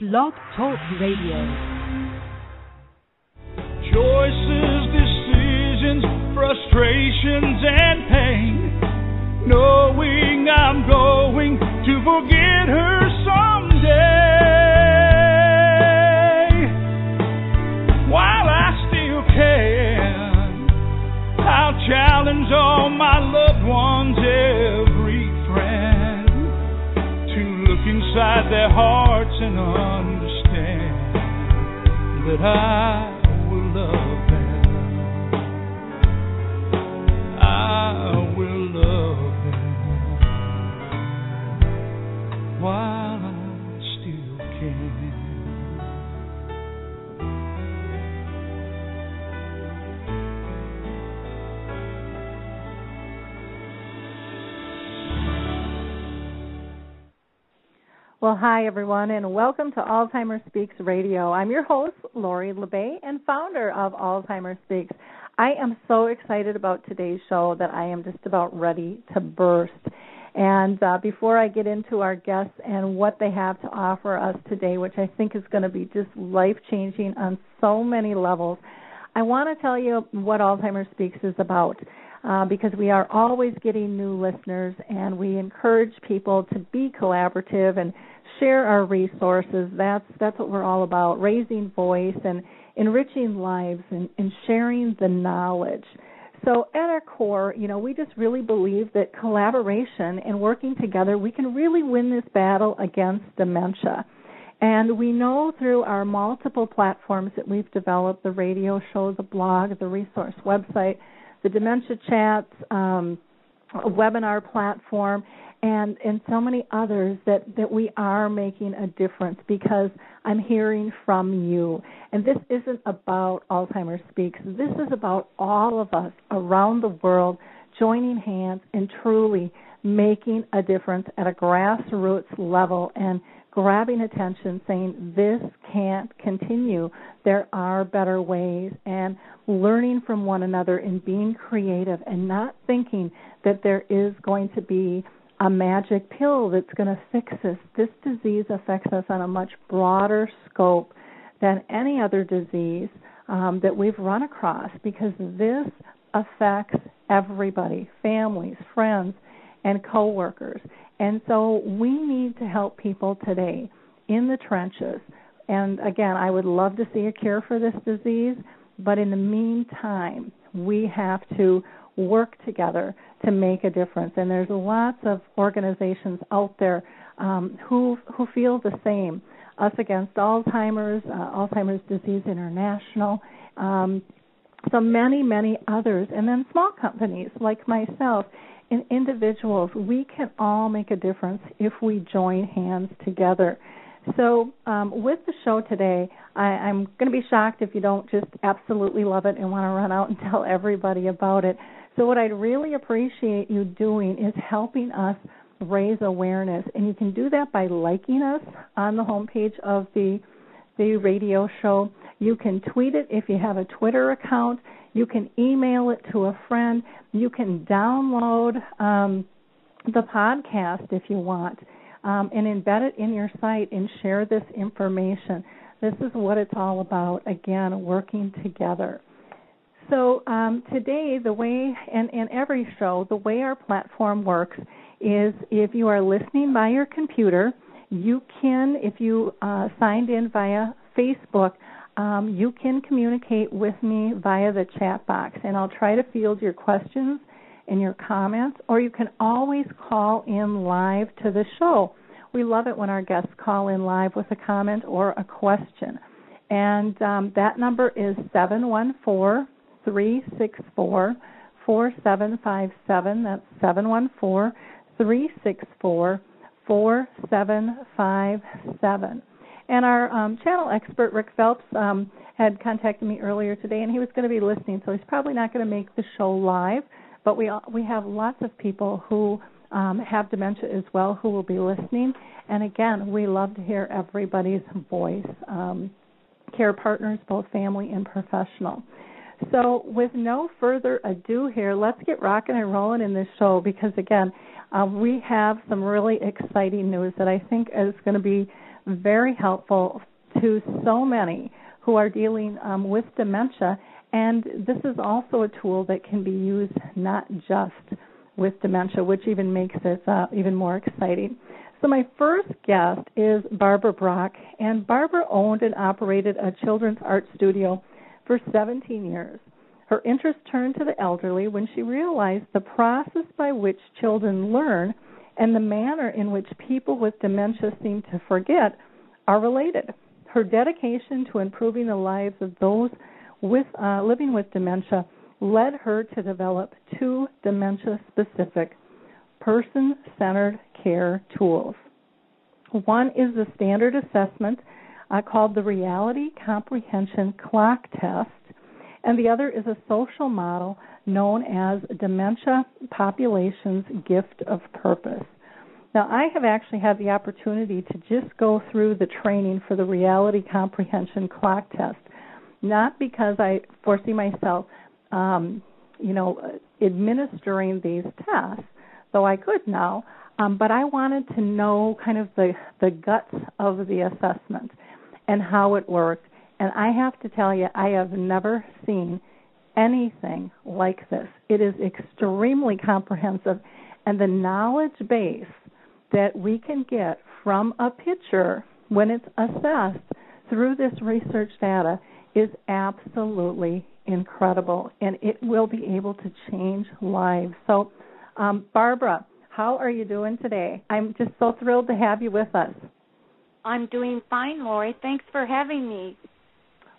Blog Talk Radio. Choices, decisions, frustrations, and pain. Knowing I'm going to forget her someday. Inside their hearts and understand that I Well, hi everyone, and welcome to Alzheimer Speaks Radio. I'm your host, Lori La Bey, and founder of Alzheimer Speaks. I am so excited about today's show that I am just about ready to burst. And uh, before I get into our guests and what they have to offer us today, which I think is going to be just life changing on so many levels, I want to tell you what Alzheimer Speaks is about. Uh, because we are always getting new listeners and we encourage people to be collaborative and share our resources. That's that's what we're all about, raising voice and enriching lives and, and sharing the knowledge. So at our core, you know, we just really believe that collaboration and working together, we can really win this battle against dementia. And we know through our multiple platforms that we've developed, the radio show, the blog, the resource website, the dementia chats, um, webinar platform, and and so many others that that we are making a difference because I'm hearing from you. And this isn't about Alzheimer's Speaks. This is about all of us around the world joining hands and truly making a difference at a grassroots level and grabbing attention saying this can't continue there are better ways and learning from one another and being creative and not thinking that there is going to be a magic pill that's going to fix this this disease affects us on a much broader scope than any other disease um, that we've run across because this affects everybody families friends and coworkers and so we need to help people today in the trenches. And again, I would love to see a cure for this disease, but in the meantime, we have to work together to make a difference. And there's lots of organizations out there um, who who feel the same. Us Against Alzheimer's, uh, Alzheimer's Disease International, um, so many, many others, and then small companies like myself and individuals, we can all make a difference if we join hands together. So, um, with the show today, I, I'm going to be shocked if you don't just absolutely love it and want to run out and tell everybody about it. So, what I'd really appreciate you doing is helping us raise awareness, and you can do that by liking us on the homepage of the the radio show. You can tweet it if you have a Twitter account. You can email it to a friend. You can download um, the podcast if you want um, and embed it in your site and share this information. This is what it's all about. Again, working together. So um, today, the way, and, and every show, the way our platform works is if you are listening by your computer, you can, if you uh, signed in via Facebook, um, you can communicate with me via the chat box, and I'll try to field your questions and your comments, or you can always call in live to the show. We love it when our guests call in live with a comment or a question. And um, that number is 714 364 4757. That's 714 364 4757. And our um, channel expert, Rick Phelps, um, had contacted me earlier today, and he was going to be listening, so he's probably not going to make the show live. But we we have lots of people who um, have dementia as well who will be listening. And again, we love to hear everybody's voice. Um, care partners, both family and professional. So, with no further ado, here, let's get rocking and rolling in this show because, again, uh, we have some really exciting news that I think is going to be very helpful to so many who are dealing um, with dementia. And this is also a tool that can be used not just with dementia, which even makes it uh, even more exciting. So, my first guest is Barbara Brock, and Barbara owned and operated a children's art studio for 17 years. Her interest turned to the elderly when she realized the process by which children learn and the manner in which people with dementia seem to forget are related. Her dedication to improving the lives of those with uh, living with dementia led her to develop two dementia specific person centered care tools. One is the standard assessment uh, called the Reality Comprehension Clock Test, and the other is a social model known as Dementia Population's Gift of Purpose. Now, I have actually had the opportunity to just go through the training for the Reality Comprehension Clock Test, not because I foresee myself, um, you know, administering these tests, though I could now, um, but I wanted to know kind of the the guts of the assessment and how it worked. And I have to tell you, I have never seen anything like this. It is extremely comprehensive, and the knowledge base that we can get from a picture when it's assessed through this research data is absolutely incredible, and it will be able to change lives. So, um, Barbara, how are you doing today? I'm just so thrilled to have you with us. I'm doing fine, Lori. Thanks for having me.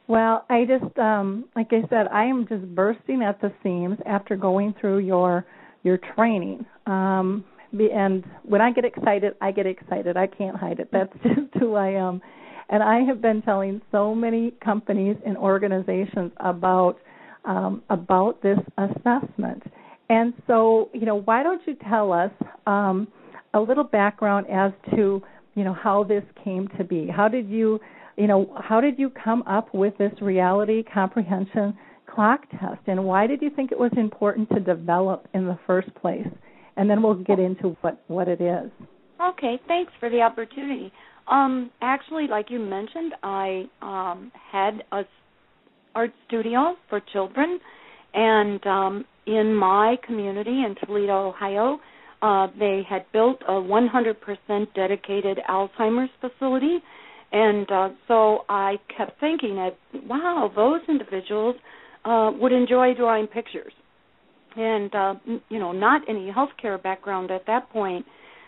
Well, I just um like I said, I am just bursting at the seams after going through your your training. Um and when I get excited, I get excited. I can't hide it. That's just who I am. And I have been telling so many companies and organizations about um, about this assessment. And so, you know, why don't you tell us um, a little background as to you know how this came to be? How did you you know how did you come up with this reality comprehension clock test, and why did you think it was important to develop in the first place? and then we'll get into what what it is. Okay, thanks for the opportunity. Um, actually, like you mentioned, I um, had a art studio for children, and um, in my community in Toledo, Ohio, uh, they had built a 100% dedicated Alzheimer's facility, and uh, so I kept thinking that wow, those individuals uh, would enjoy drawing pictures. And uh, you know not any healthcare background at that point.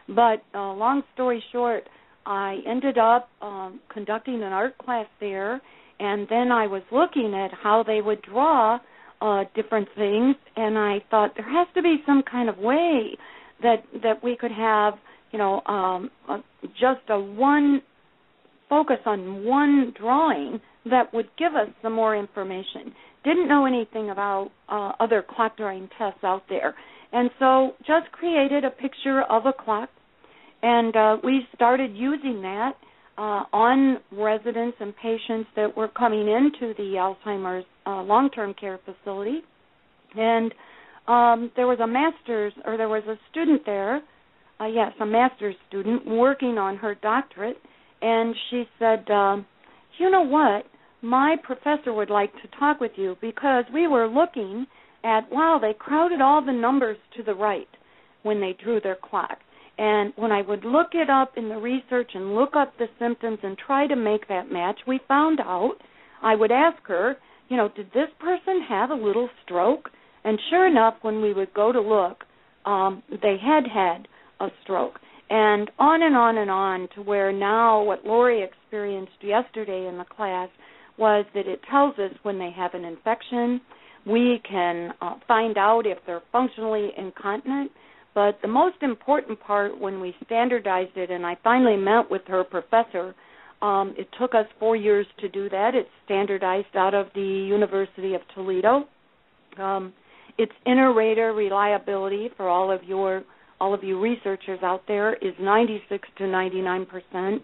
But uh, long story short, I ended up um, conducting an art class there, and then I was looking at how they would draw uh, different things, and I thought there has to be some kind of way that that we could have you know um, just a one focus on one drawing that would give us some more information. Didn't know anything about uh, other clock drawing tests out there, and so just created a picture of a clock, and uh, we started using that uh, on residents and patients that were coming into the Alzheimer's uh, long-term care facility, and um, there was a master's or there was a student there, uh, yes, a master's student working on her doctorate, and she said, uh, "You know what? my professor would like to talk with you because we were looking at wow, they crowded all the numbers to the right when they drew their clock. And when I would look it up in the research and look up the symptoms and try to make that match, we found out I would ask her, you know, did this person have a little stroke? And sure enough, when we would go to look, um, they had had a stroke. And on and on and on to where now what Lori experienced yesterday in the class was that it tells us when they have an infection. We can uh, find out if they're functionally incontinent. But the most important part when we standardized it, and I finally met with her professor, um, it took us four years to do that. It's standardized out of the University of Toledo. Um, its inter-rater reliability for all of your all of you researchers out there is 96 to 99 percent,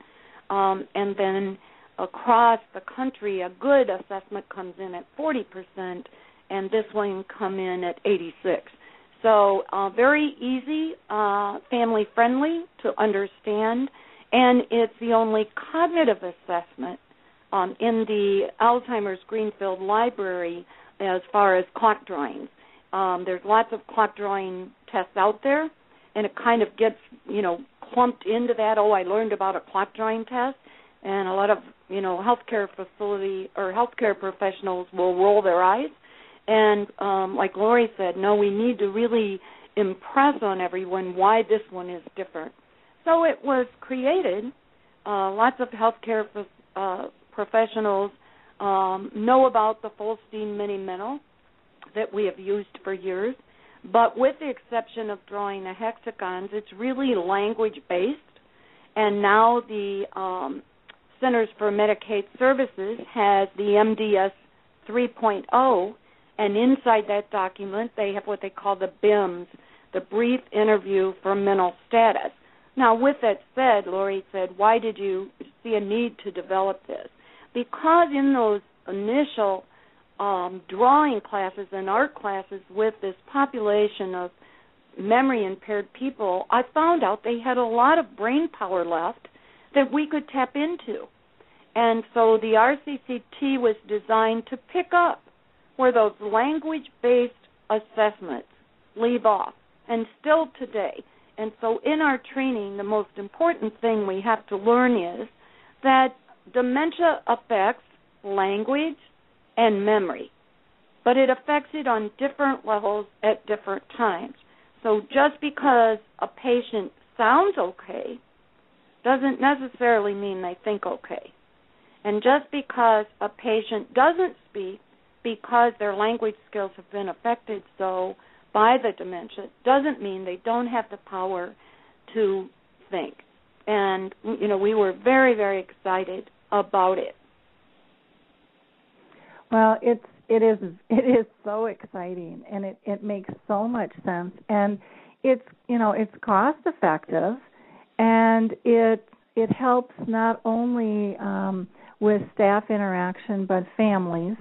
um, and then across the country, a good assessment comes in at 40%, and this one come in at 86. So uh, very easy, uh, family friendly to understand, and it's the only cognitive assessment um, in the Alzheimer's Greenfield Library as far as clock drawings. Um, there's lots of clock drawing tests out there, and it kind of gets you know clumped into that. Oh, I learned about a clock drawing test, and a lot of you know healthcare facility or healthcare professionals will roll their eyes. And um, like Lori said, no, we need to really impress on everyone why this one is different. So it was created. Uh, lots of healthcare uh, professionals um, know about the Folstein Mini Mental that we have used for years, but with the exception of drawing the hexagons, it's really language based. And now the um, Centers for Medicaid Services has the MDS 3.0, and inside that document they have what they call the BIMS, the Brief Interview for Mental Status. Now, with that said, Lori said, why did you see a need to develop this? Because in those initial um, drawing classes and art classes with this population of memory impaired people, I found out they had a lot of brain power left that we could tap into. And so the RCCT was designed to pick up where those language based assessments leave off. And still today, and so, in our training, the most important thing we have to learn is that dementia affects language and memory, but it affects it on different levels at different times. So, just because a patient sounds okay doesn't necessarily mean they think okay. And just because a patient doesn't speak because their language skills have been affected so by the dementia doesn't mean they don't have the power to think. And you know, we were very very excited about it. Well, it's it is it is so exciting and it it makes so much sense. And it's you know, it's cost effective and it it helps not only um with staff interaction but families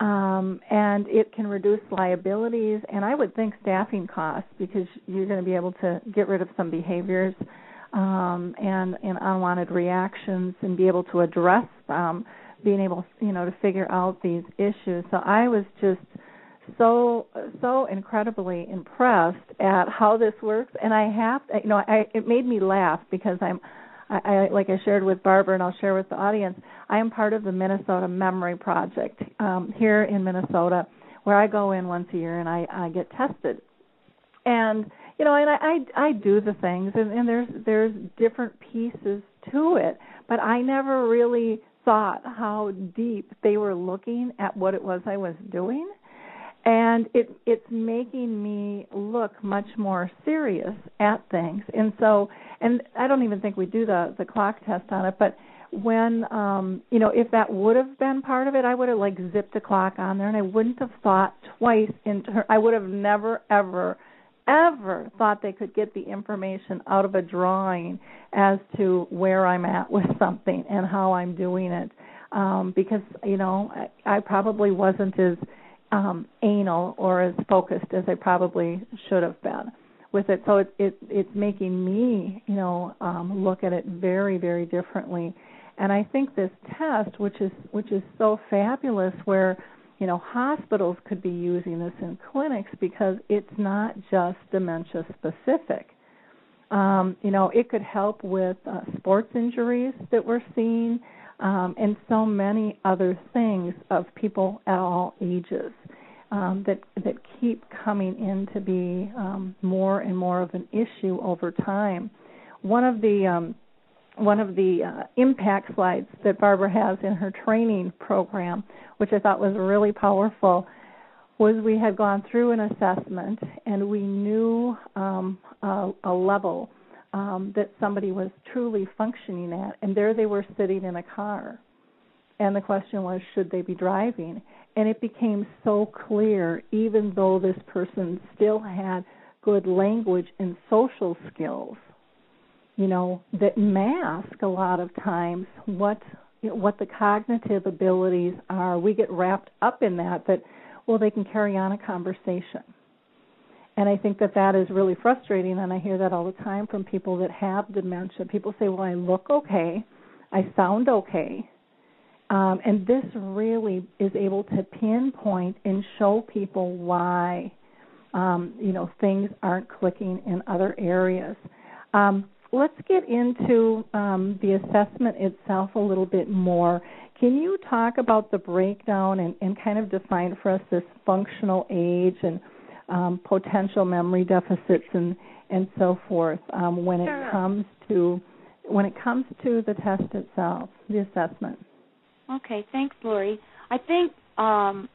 um, and it can reduce liabilities and I would think staffing costs because you're going to be able to get rid of some behaviors um, and, and unwanted reactions and be able to address um, being able you know to figure out these issues. So I was just so so incredibly impressed at how this works and I have you know I it made me laugh because I'm I, I like I shared with Barbara and I'll share with the audience. I am part of the Minnesota Memory Project um, here in Minnesota, where I go in once a year and I, I get tested. And you know, and I I, I do the things, and, and there's there's different pieces to it, but I never really thought how deep they were looking at what it was I was doing. And it it's making me look much more serious at things. And so and i don't even think we do the the clock test on it but when um you know if that would have been part of it i would have like zipped a clock on there and i wouldn't have thought twice in her i would have never ever ever thought they could get the information out of a drawing as to where i'm at with something and how i'm doing it um because you know i, I probably wasn't as um, anal or as focused as I probably should have been with it. So it, it it's making me, you know, um, look at it very, very differently. And I think this test, which is which is so fabulous, where you know hospitals could be using this in clinics because it's not just dementia specific. Um, you know, it could help with uh, sports injuries that we're seeing um, and so many other things of people at all ages um, that that keep coming in to be um, more and more of an issue over time. One of the um, one of the uh, impact slides that Barbara has in her training program, which I thought was really powerful, was we had gone through an assessment and we knew um, a, a level um, that somebody was truly functioning at, and there they were sitting in a car. And the question was, should they be driving? And it became so clear, even though this person still had good language and social skills, you know, that mask a lot of times what what the cognitive abilities are. We get wrapped up in that that well they can carry on a conversation and I think that that is really frustrating, and I hear that all the time from people that have dementia. People say, "Well, I look okay, I sound okay," um, and this really is able to pinpoint and show people why, um, you know, things aren't clicking in other areas. Um, let's get into um, the assessment itself a little bit more. Can you talk about the breakdown and, and kind of define for us this functional age and um, potential memory deficits and and so forth um, when sure. it comes to when it comes to the test itself, the assessment. Okay, thanks, Lori. I think um,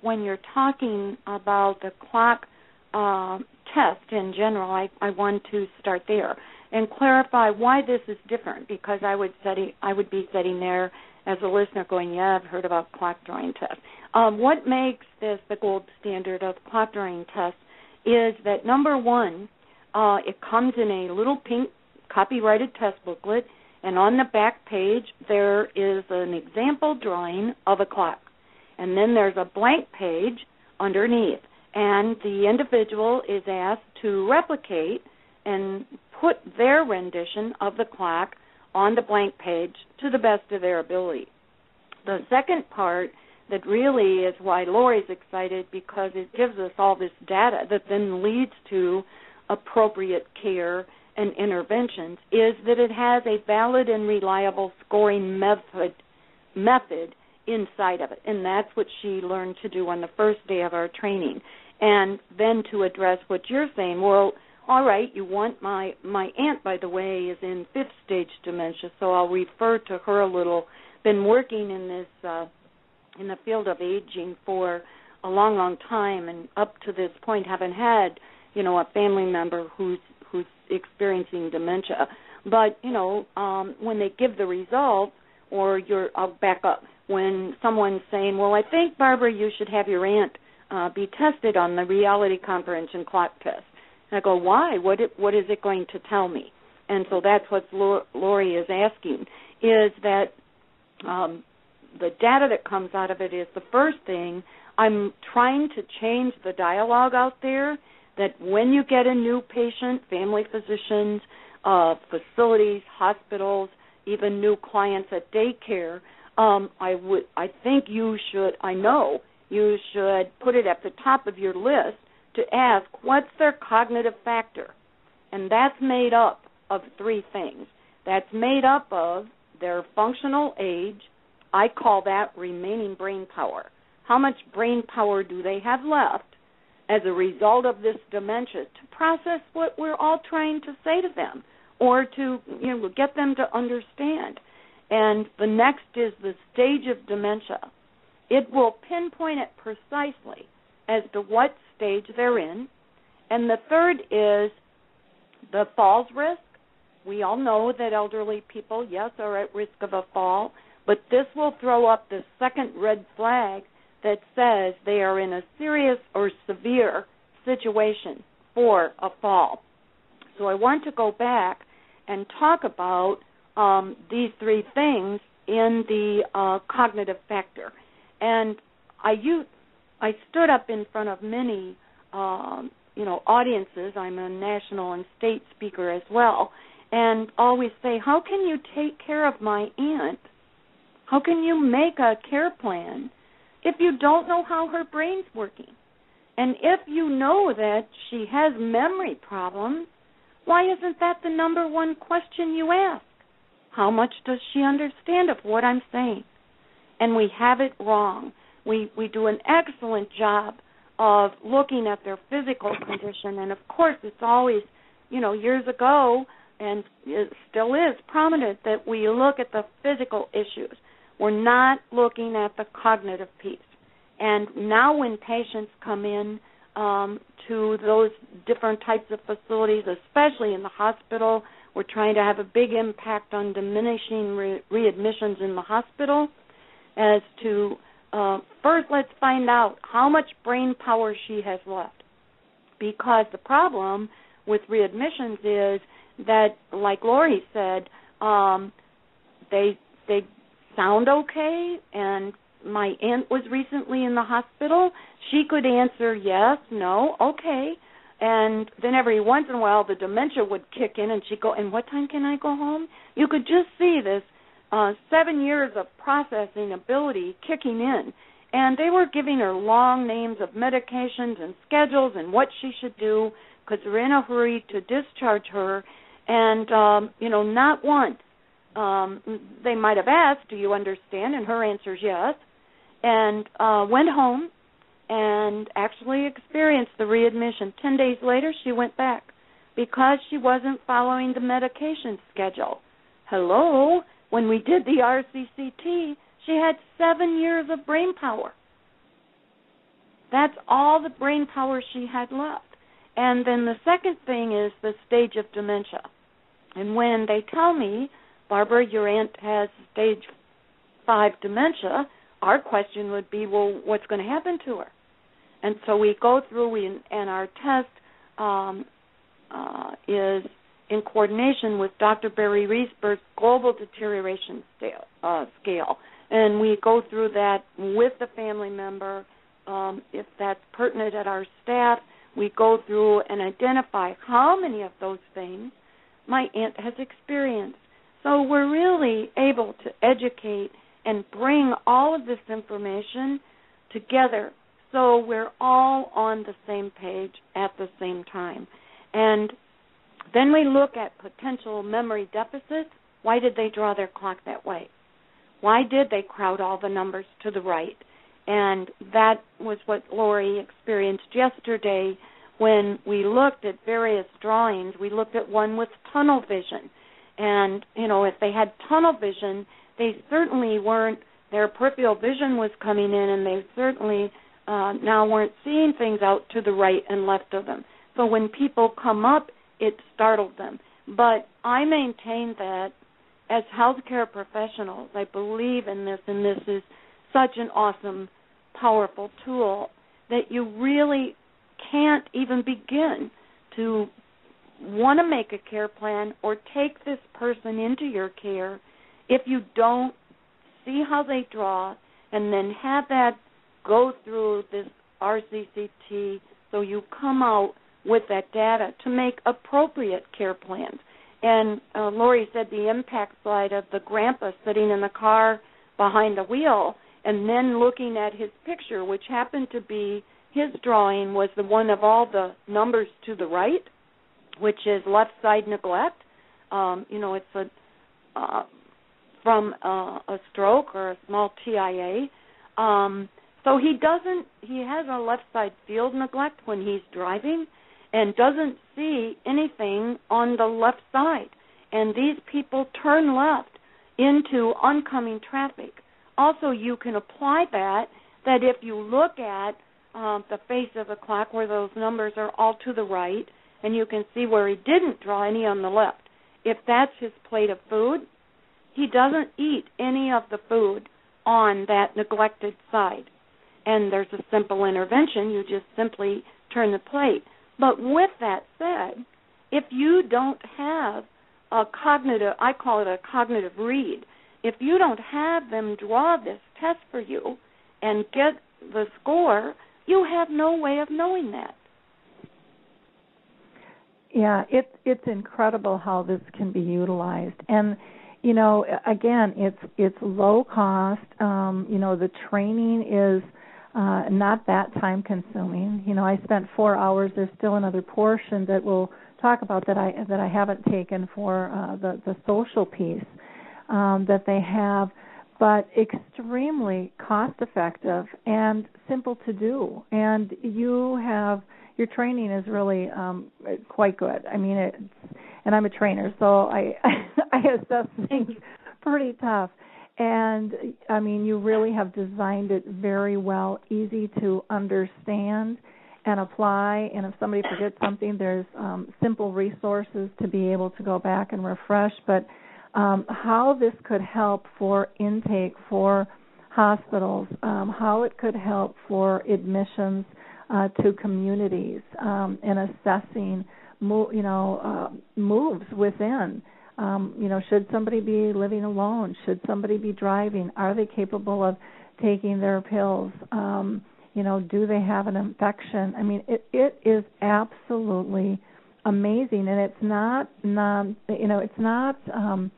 when you're talking about the clock uh, test in general, I, I want to start there and clarify why this is different because I would study I would be sitting there as a listener going, Yeah, I've heard about clock drawing tests. Um, what makes this the gold standard of clock drawing tests is that number one, uh, it comes in a little pink copyrighted test booklet, and on the back page there is an example drawing of a clock. And then there's a blank page underneath, and the individual is asked to replicate and put their rendition of the clock on the blank page to the best of their ability. The second part that really is why Lori's excited because it gives us all this data that then leads to appropriate care and interventions is that it has a valid and reliable scoring method method inside of it and that's what she learned to do on the first day of our training and then to address what you're saying well all right you want my my aunt by the way is in fifth stage dementia so i'll refer to her a little been working in this uh in the field of aging for a long, long time, and up to this point haven't had, you know, a family member who's who's experiencing dementia. But you know, um, when they give the results, or you're, I'll back up. When someone's saying, "Well, I think Barbara, you should have your aunt uh, be tested on the reality comprehension clock test," and I go, "Why? What it, what is it going to tell me?" And so that's what Lori is asking: is that um, the data that comes out of it is the first thing I'm trying to change the dialogue out there that when you get a new patient, family physicians, uh, facilities, hospitals, even new clients at daycare, um, I would I think you should I know you should put it at the top of your list to ask what's their cognitive factor. And that's made up of three things. That's made up of their functional age, I call that remaining brain power. How much brain power do they have left as a result of this dementia to process what we're all trying to say to them or to you know get them to understand? And the next is the stage of dementia. It will pinpoint it precisely as to what stage they're in. And the third is the falls risk. We all know that elderly people, yes, are at risk of a fall but this will throw up the second red flag that says they are in a serious or severe situation for a fall. So I want to go back and talk about um, these three things in the uh, cognitive factor. And I used, I stood up in front of many, um, you know, audiences. I'm a national and state speaker as well, and always say, "How can you take care of my aunt how can you make a care plan if you don't know how her brain's working? And if you know that she has memory problems, why isn't that the number one question you ask? How much does she understand of what I'm saying? And we have it wrong. We we do an excellent job of looking at their physical condition and of course it's always, you know, years ago and it still is prominent that we look at the physical issues. We're not looking at the cognitive piece. And now, when patients come in um, to those different types of facilities, especially in the hospital, we're trying to have a big impact on diminishing re- readmissions in the hospital. As to uh, first, let's find out how much brain power she has left, because the problem with readmissions is that, like Lori said, um, they they sound okay and my aunt was recently in the hospital, she could answer yes, no, okay. And then every once in a while the dementia would kick in and she'd go, And what time can I go home? You could just see this uh seven years of processing ability kicking in. And they were giving her long names of medications and schedules and what she should do because they're in a hurry to discharge her. And um, you know, not once um they might have asked, "Do you understand?" and her answer is yes. And uh went home and actually experienced the readmission. 10 days later she went back because she wasn't following the medication schedule. Hello, when we did the RCCT, she had 7 years of brain power. That's all the brain power she had left. And then the second thing is the stage of dementia. And when they tell me Barbara, your aunt has stage five dementia, our question would be, well, what's going to happen to her? And so we go through, we, and our test um, uh, is in coordination with Dr. Barry Reisberg's global deterioration scale, uh, scale. And we go through that with the family member. Um, if that's pertinent at our staff, we go through and identify how many of those things my aunt has experienced. So we're really able to educate and bring all of this information together so we're all on the same page at the same time. And then we look at potential memory deficits. Why did they draw their clock that way? Why did they crowd all the numbers to the right? And that was what Lori experienced yesterday when we looked at various drawings. We looked at one with tunnel vision and you know if they had tunnel vision they certainly weren't their peripheral vision was coming in and they certainly uh, now weren't seeing things out to the right and left of them so when people come up it startled them. But i maintain that as healthcare professionals i believe in this and this is such an awesome powerful tool that you really can't even begin to want to make a care plan or take this person into your care if you don't see how they draw and then have that go through this RCCT so you come out with that data to make appropriate care plans. And uh, Lori said the impact slide of the grandpa sitting in the car behind the wheel and then looking at his picture, which happened to be his drawing was the one of all the numbers to the right which is left side neglect. Um, you know, it's a uh, from uh, a stroke or a small TIA. Um, so he doesn't. He has a left side field neglect when he's driving, and doesn't see anything on the left side. And these people turn left into oncoming traffic. Also, you can apply that. That if you look at um, the face of the clock where those numbers are all to the right, and you can see where he didn't draw any on the left. If that's his plate of food, he doesn't eat any of the food on that neglected side. And there's a simple intervention. You just simply turn the plate. But with that said, if you don't have a cognitive, I call it a cognitive read, if you don't have them draw this test for you and get the score, you have no way of knowing that. Yeah, it's it's incredible how this can be utilized, and you know, again, it's it's low cost. Um, you know, the training is uh, not that time consuming. You know, I spent four hours. There's still another portion that we'll talk about that I that I haven't taken for uh, the the social piece um, that they have, but extremely cost effective and simple to do. And you have your training is really um quite good. I mean it's and I'm a trainer, so I I assess things pretty tough. And I mean you really have designed it very well, easy to understand and apply and if somebody forgets something there's um simple resources to be able to go back and refresh but um how this could help for intake for hospitals um how it could help for admissions uh, to communities um, and assessing, mo- you know, uh, moves within. Um, you know, should somebody be living alone? Should somebody be driving? Are they capable of taking their pills? Um, you know, do they have an infection? I mean, it it is absolutely amazing, and it's not non, you know, it's not um,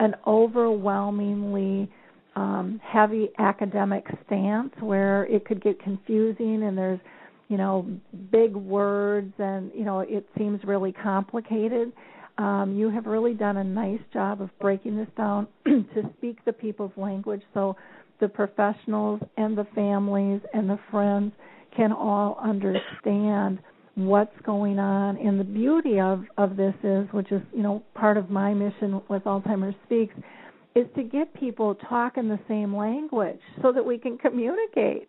an overwhelmingly um, heavy academic stance where it could get confusing and there's you know big words and you know it seems really complicated um, you have really done a nice job of breaking this down to speak the people's language so the professionals and the families and the friends can all understand what's going on. And the beauty of of this is which is you know part of my mission with Alzheimer's Speaks is to get people talking the same language so that we can communicate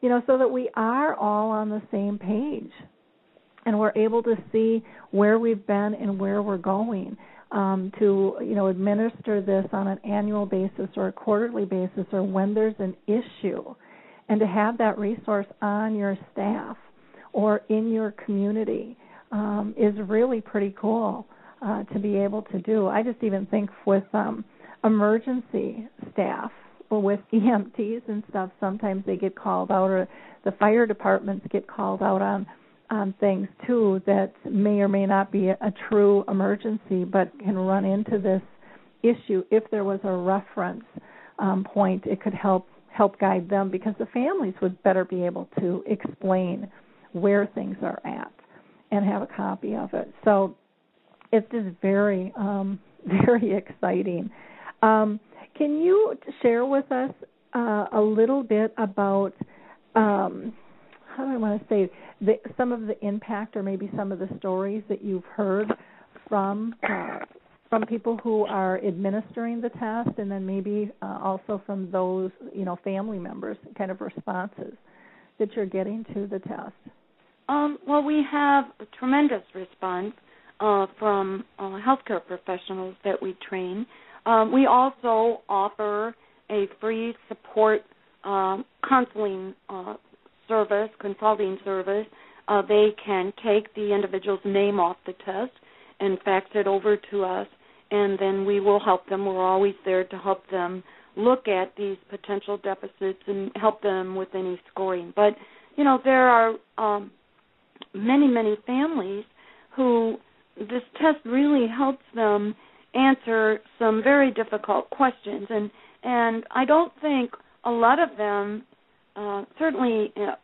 you know so that we are all on the same page and we're able to see where we've been and where we're going um, to you know administer this on an annual basis or a quarterly basis or when there's an issue and to have that resource on your staff or in your community um, is really pretty cool uh, to be able to do. I just even think with um, emergency staff or with EMTs and stuff, sometimes they get called out, or the fire departments get called out on on things too that may or may not be a, a true emergency, but can run into this issue. If there was a reference um, point, it could help help guide them because the families would better be able to explain where things are at and have a copy of it. So it's just very, um, very exciting. Um, can you share with us uh, a little bit about um, how do I want to say the, some of the impact or maybe some of the stories that you've heard from uh, from people who are administering the test, and then maybe uh, also from those you know family members, kind of responses that you're getting to the test. Um, well, we have a tremendous response uh, from uh, healthcare professionals that we train. Um, we also offer a free support um, counseling uh, service, consulting service. Uh, they can take the individual's name off the test and fax it over to us, and then we will help them. We're always there to help them look at these potential deficits and help them with any scoring. But you know, there are um, many, many families who this test really helps them answer some very difficult questions and and I don't think a lot of them uh, certainly uh,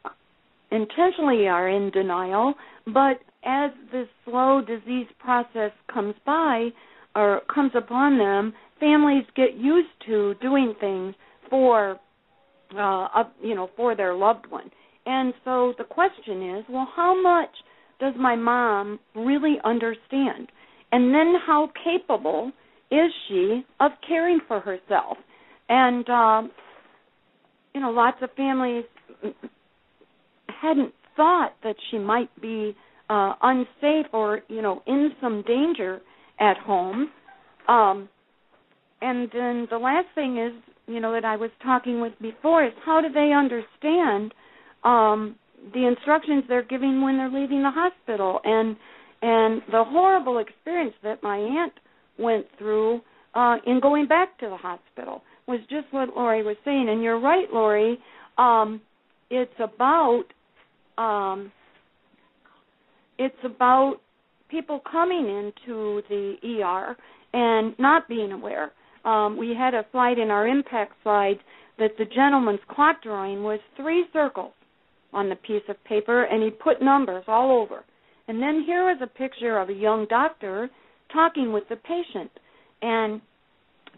intentionally are in denial, but as this slow disease process comes by or comes upon them, families get used to doing things for uh, you know for their loved one. And so the question is, well, how much does my mom really understand? And then how capable is she of caring for herself? And um, you know, lots of families hadn't thought that she might be uh, unsafe or you know in some danger at home. Um, and then the last thing is, you know, that I was talking with before is how do they understand um, the instructions they're giving when they're leaving the hospital and and the horrible experience that my aunt went through uh, in going back to the hospital was just what Lori was saying. And you're right, Lori. Um, it's about um, it's about people coming into the ER and not being aware. Um, we had a slide in our impact slide that the gentleman's clock drawing was three circles on the piece of paper and he put numbers all over. And then here was a picture of a young doctor talking with the patient. And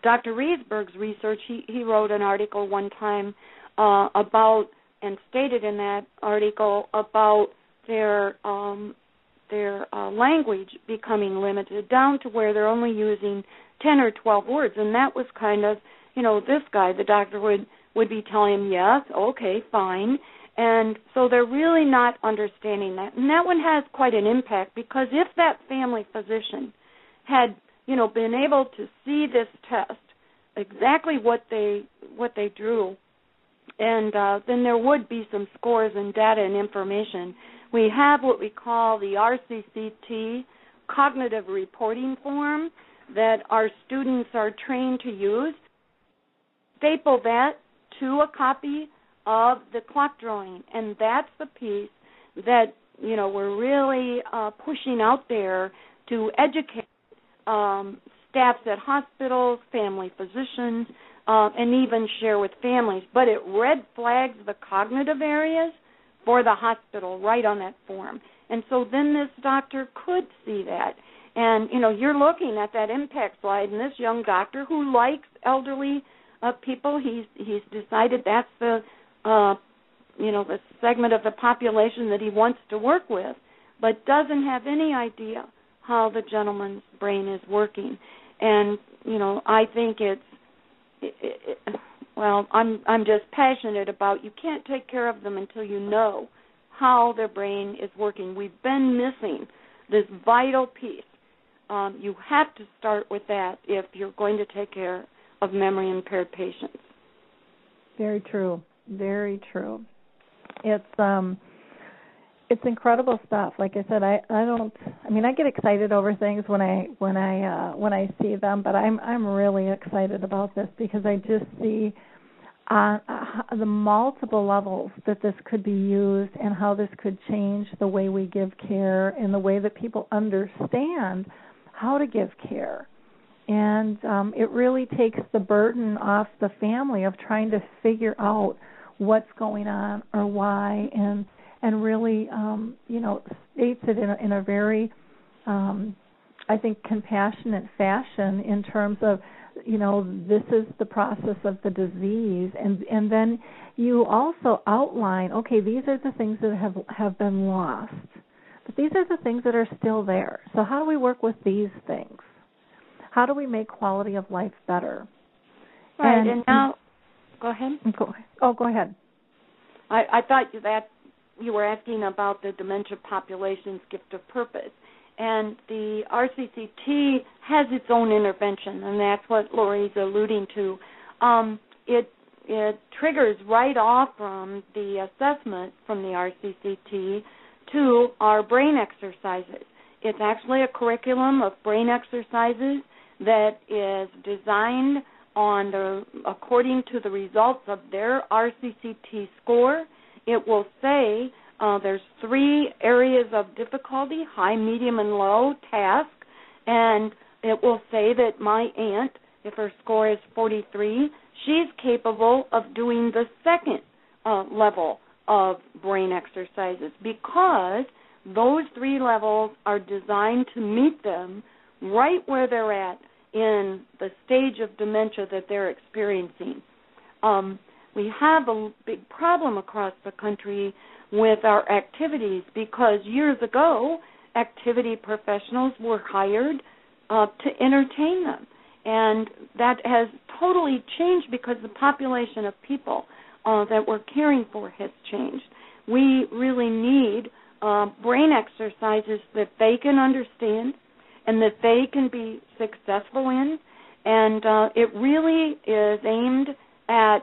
Dr. Reisberg's research, he, he wrote an article one time uh, about and stated in that article about their um, their uh, language becoming limited down to where they're only using 10 or 12 words and that was kind of you know this guy the doctor would would be telling him yes okay fine and so they're really not understanding that. And that one has quite an impact because if that family physician had, you know, been able to see this test, exactly what they what they drew, and uh, then there would be some scores and data and information. We have what we call the RCCT cognitive reporting form that our students are trained to use. Staple that to a copy of the clock drawing, and that's the piece that you know we're really uh, pushing out there to educate um, staffs at hospitals, family physicians, uh, and even share with families. But it red flags the cognitive areas for the hospital right on that form. And so then this doctor could see that. And you know, you're looking at that impact slide, and this young doctor who likes elderly uh, people, he's he's decided that's the uh, you know the segment of the population that he wants to work with, but doesn't have any idea how the gentleman's brain is working. And you know, I think it's it, it, well, I'm I'm just passionate about you can't take care of them until you know how their brain is working. We've been missing this vital piece. Um, you have to start with that if you're going to take care of memory impaired patients. Very true. Very true. It's um it's incredible stuff. Like I said, I I don't. I mean, I get excited over things when I when I uh, when I see them, but I'm I'm really excited about this because I just see uh, uh, the multiple levels that this could be used and how this could change the way we give care and the way that people understand how to give care. And um, it really takes the burden off the family of trying to figure out what's going on or why and and really, um, you know, states it in a, in a very, um, I think, compassionate fashion in terms of, you know, this is the process of the disease, and and then you also outline, okay, these are the things that have have been lost, but these are the things that are still there. So how do we work with these things? How do we make quality of life better? Right, and, and now, go ahead. Go, oh, go ahead. I, I thought that you were asking about the dementia population's gift of purpose. And the RCCT has its own intervention, and that's what Lori's alluding to. Um, it it triggers right off from the assessment from the RCCT to our brain exercises. It's actually a curriculum of brain exercises that is designed on the according to the results of their RCCT score it will say uh, there's three areas of difficulty high, medium, and low task. And it will say that my aunt, if her score is 43, she's capable of doing the second uh, level of brain exercises because those three levels are designed to meet them right where they're at in the stage of dementia that they're experiencing. Um, we have a big problem across the country with our activities because years ago, activity professionals were hired uh, to entertain them. And that has totally changed because the population of people uh, that we're caring for has changed. We really need uh, brain exercises that they can understand and that they can be successful in. And uh, it really is aimed at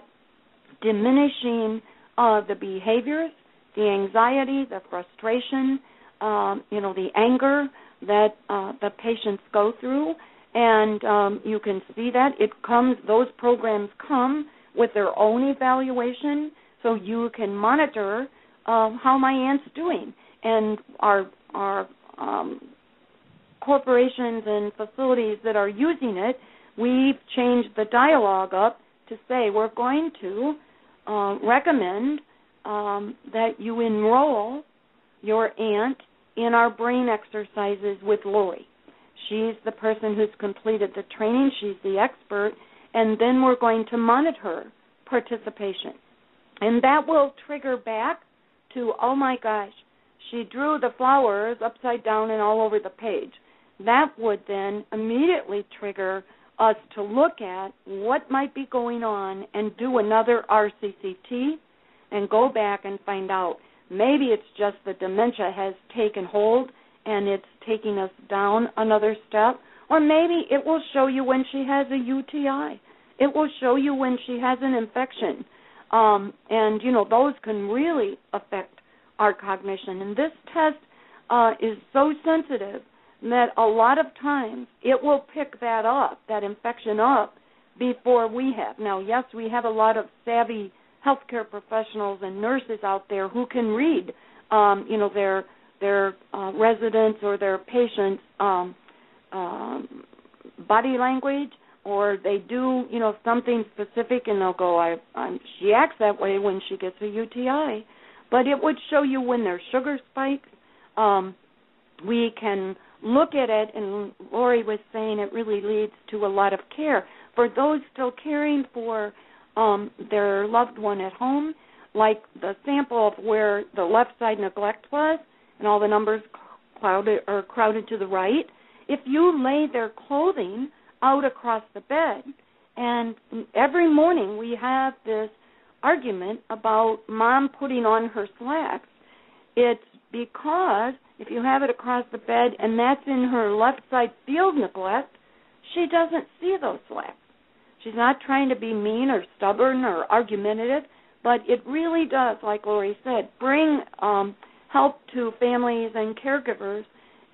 diminishing uh, the behaviors, the anxiety, the frustration, um, you know, the anger that uh, the patients go through, and um, you can see that it comes. Those programs come with their own evaluation, so you can monitor uh, how my aunt's doing, and our our um, corporations and facilities that are using it, we've changed the dialogue up to say we're going to uh, recommend um, that you enroll your aunt in our brain exercises with Lori. She's the person who's completed the training, she's the expert, and then we're going to monitor participation. And that will trigger back to, oh my gosh, she drew the flowers upside down and all over the page. That would then immediately trigger us to look at what might be going on and do another RCCT and go back and find out. Maybe it's just the dementia has taken hold and it's taking us down another step, or maybe it will show you when she has a UTI. It will show you when she has an infection. Um, and, you know, those can really affect our cognition. And this test uh, is so sensitive that a lot of times it will pick that up, that infection up, before we have. Now, yes, we have a lot of savvy healthcare professionals and nurses out there who can read, um, you know, their their uh, residents or their patients' um, um, body language, or they do, you know, something specific, and they'll go, I, I'm, she acts that way when she gets a UTI, but it would show you when there's sugar spikes. Um, we can look at it, and Lori was saying it really leads to a lot of care for those still caring for um, their loved one at home, like the sample of where the left side neglect was, and all the numbers clouded or crowded to the right. If you lay their clothing out across the bed, and every morning we have this argument about mom putting on her slacks, it's because if you have it across the bed and that's in her left side field neglect, she doesn't see those slacks. She's not trying to be mean or stubborn or argumentative, but it really does, like Lori said, bring um, help to families and caregivers,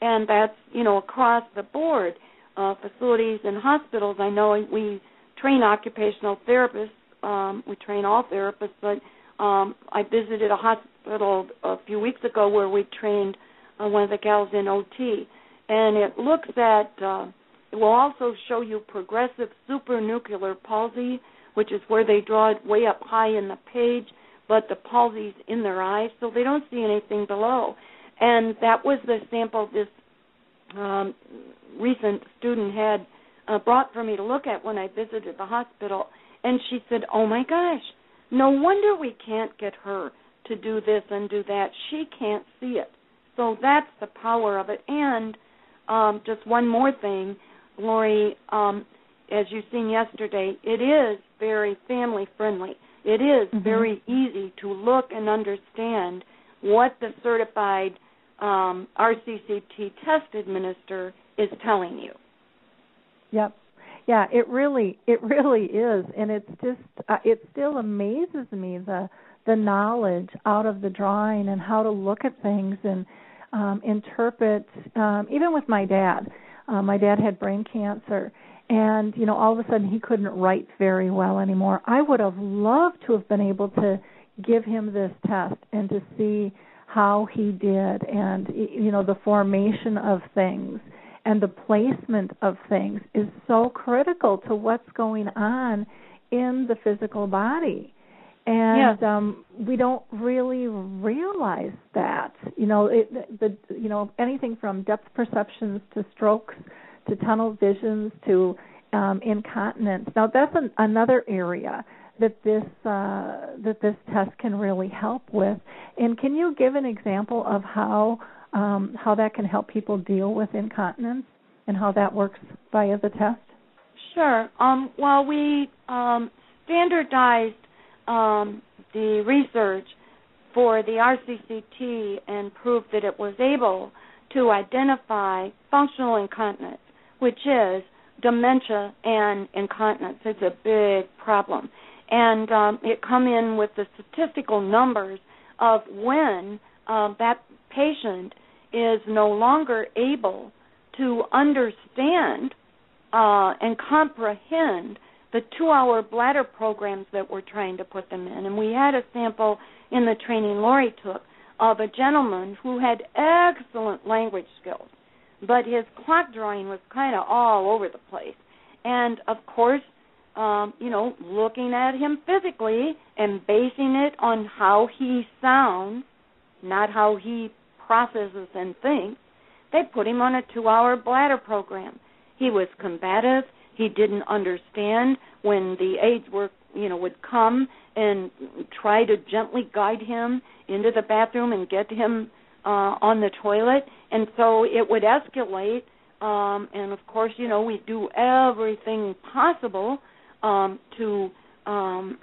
and that's you know across the board. Uh, facilities and hospitals. I know we train occupational therapists. Um, we train all therapists, but um, I visited a hospital a few weeks ago where we trained uh, one of the gals in OT, and it looks at. Uh, it will also show you progressive supranuclear palsy, which is where they draw it way up high in the page, but the palsy's in their eyes, so they don't see anything below. And that was the sample this um, recent student had uh, brought for me to look at when I visited the hospital. And she said, "Oh my gosh, no wonder we can't get her to do this and do that. She can't see it." So that's the power of it. And um, just one more thing, Lori, um, as you've seen yesterday, it is very family friendly. It is mm-hmm. very easy to look and understand what the certified um, RCCT test administrator is telling you. Yep. Yeah, it really it really is and it's just uh, it still amazes me the the knowledge out of the drawing and how to look at things and um interpret um even with my dad uh, my dad had brain cancer, and you know, all of a sudden he couldn't write very well anymore. I would have loved to have been able to give him this test and to see how he did, and you know, the formation of things and the placement of things is so critical to what's going on in the physical body and yeah. um we don't really realize that. You know it the you know anything from depth perceptions to strokes to tunnel visions to um incontinence. Now that's an, another area that this uh that this test can really help with. And can you give an example of how um how that can help people deal with incontinence and how that works via the test? Sure. Um well we um standardized um, the research for the RCCT and proved that it was able to identify functional incontinence, which is dementia and incontinence. It's a big problem. And um, it come in with the statistical numbers of when um, that patient is no longer able to understand uh, and comprehend the two hour bladder programs that we're trying to put them in. And we had a sample in the training Lori took of a gentleman who had excellent language skills, but his clock drawing was kind of all over the place. And of course, um, you know, looking at him physically and basing it on how he sounds, not how he processes and thinks, they put him on a two hour bladder program. He was combative. He didn't understand when the aides were, you know, would come and try to gently guide him into the bathroom and get him uh, on the toilet, and so it would escalate. Um, and of course, you know, we do everything possible um, to um,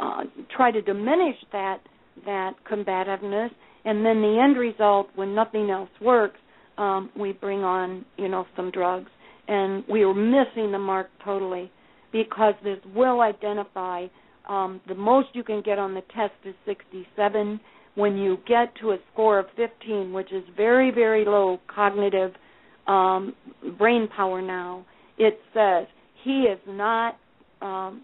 uh, try to diminish that that combativeness. And then the end result, when nothing else works, um, we bring on, you know, some drugs and we were missing the mark totally because this will identify um, the most you can get on the test is 67. When you get to a score of 15, which is very, very low cognitive um, brain power now, it says he is not um,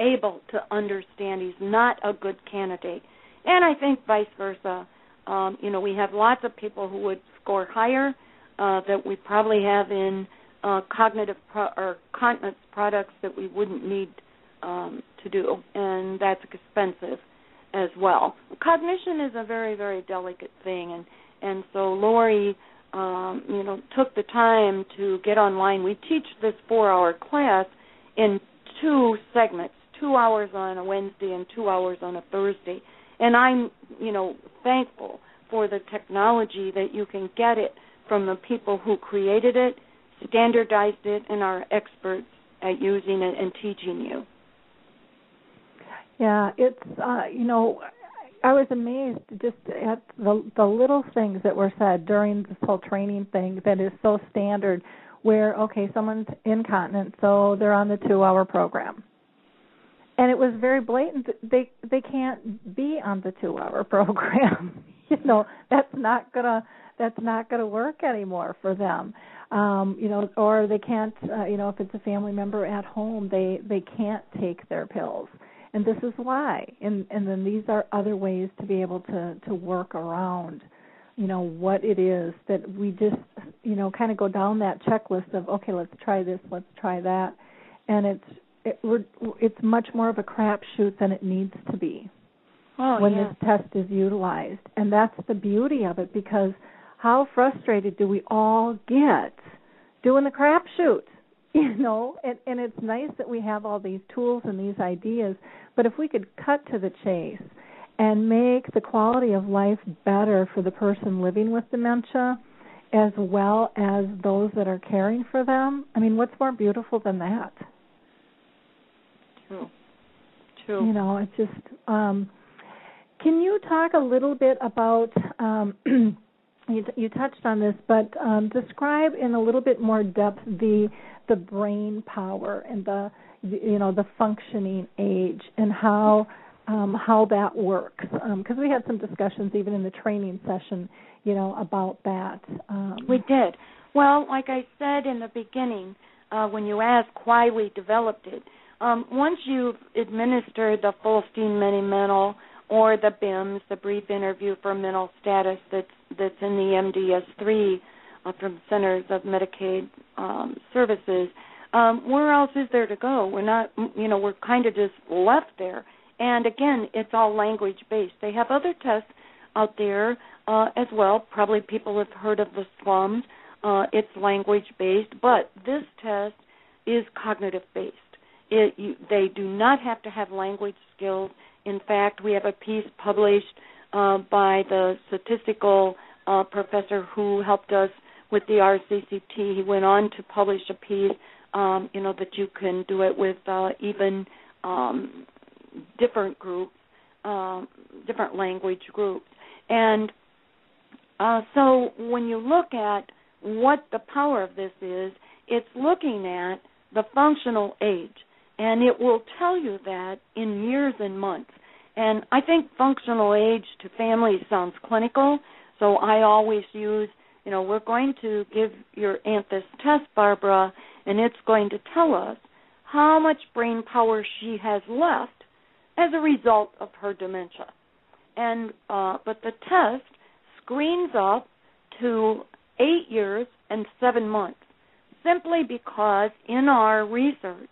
able to understand he's not a good candidate. And I think vice versa. Um, you know, we have lots of people who would score higher uh, that we probably have in uh, cognitive pro- or continence products that we wouldn't need um, to do, and that's expensive as well. Cognition is a very, very delicate thing, and and so Lori, um, you know, took the time to get online. We teach this four-hour class in two segments, two hours on a Wednesday and two hours on a Thursday, and I'm, you know, thankful for the technology that you can get it from the people who created it, standardized it, and are experts at using it and teaching you. Yeah, it's uh, you know, I was amazed just at the the little things that were said during this whole training thing that is so standard. Where okay, someone's incontinent, so they're on the two-hour program, and it was very blatant. They they can't be on the two-hour program. you know, that's not gonna that's not to work anymore for them. Um you know or they can't uh, you know if it's a family member at home they they can't take their pills. And this is why. And and then these are other ways to be able to to work around you know what it is that we just you know kind of go down that checklist of okay let's try this let's try that. And it's it, we're, it's much more of a crapshoot than it needs to be oh, when yeah. this test is utilized. And that's the beauty of it because how frustrated do we all get doing the crapshoot you know? And and it's nice that we have all these tools and these ideas but if we could cut to the chase and make the quality of life better for the person living with dementia as well as those that are caring for them i mean what's more beautiful than that? True. True. You know it's just um can you talk a little bit about um you, you touched on this, but um, describe in a little bit more depth the the brain power and the, you know the functioning age and how um, how that works because um, we had some discussions even in the training session you know about that. Um, we did. Well, like I said in the beginning, uh, when you asked why we developed it, um, once you've administered the full steam Medi-Mental or the BIMS, the brief interview for mental status that's that's in the MDS3 uh, from Centers of Medicaid um, Services. Um, where else is there to go? We're not, you know, we're kind of just left there. And again, it's all language based. They have other tests out there uh, as well. Probably people have heard of the SLUMS. Uh, it's language based, but this test is cognitive based. It, you, they do not have to have language skills in fact, we have a piece published uh, by the statistical uh, professor who helped us with the RCCT. He went on to publish a piece, um, you know, that you can do it with uh, even um, different groups, um, different language groups. And uh, so when you look at what the power of this is, it's looking at the functional age and it will tell you that in years and months. And I think functional age to families sounds clinical, so I always use, you know, we're going to give your aunt this test, Barbara, and it's going to tell us how much brain power she has left as a result of her dementia. And uh, but the test screens up to eight years and seven months, simply because in our research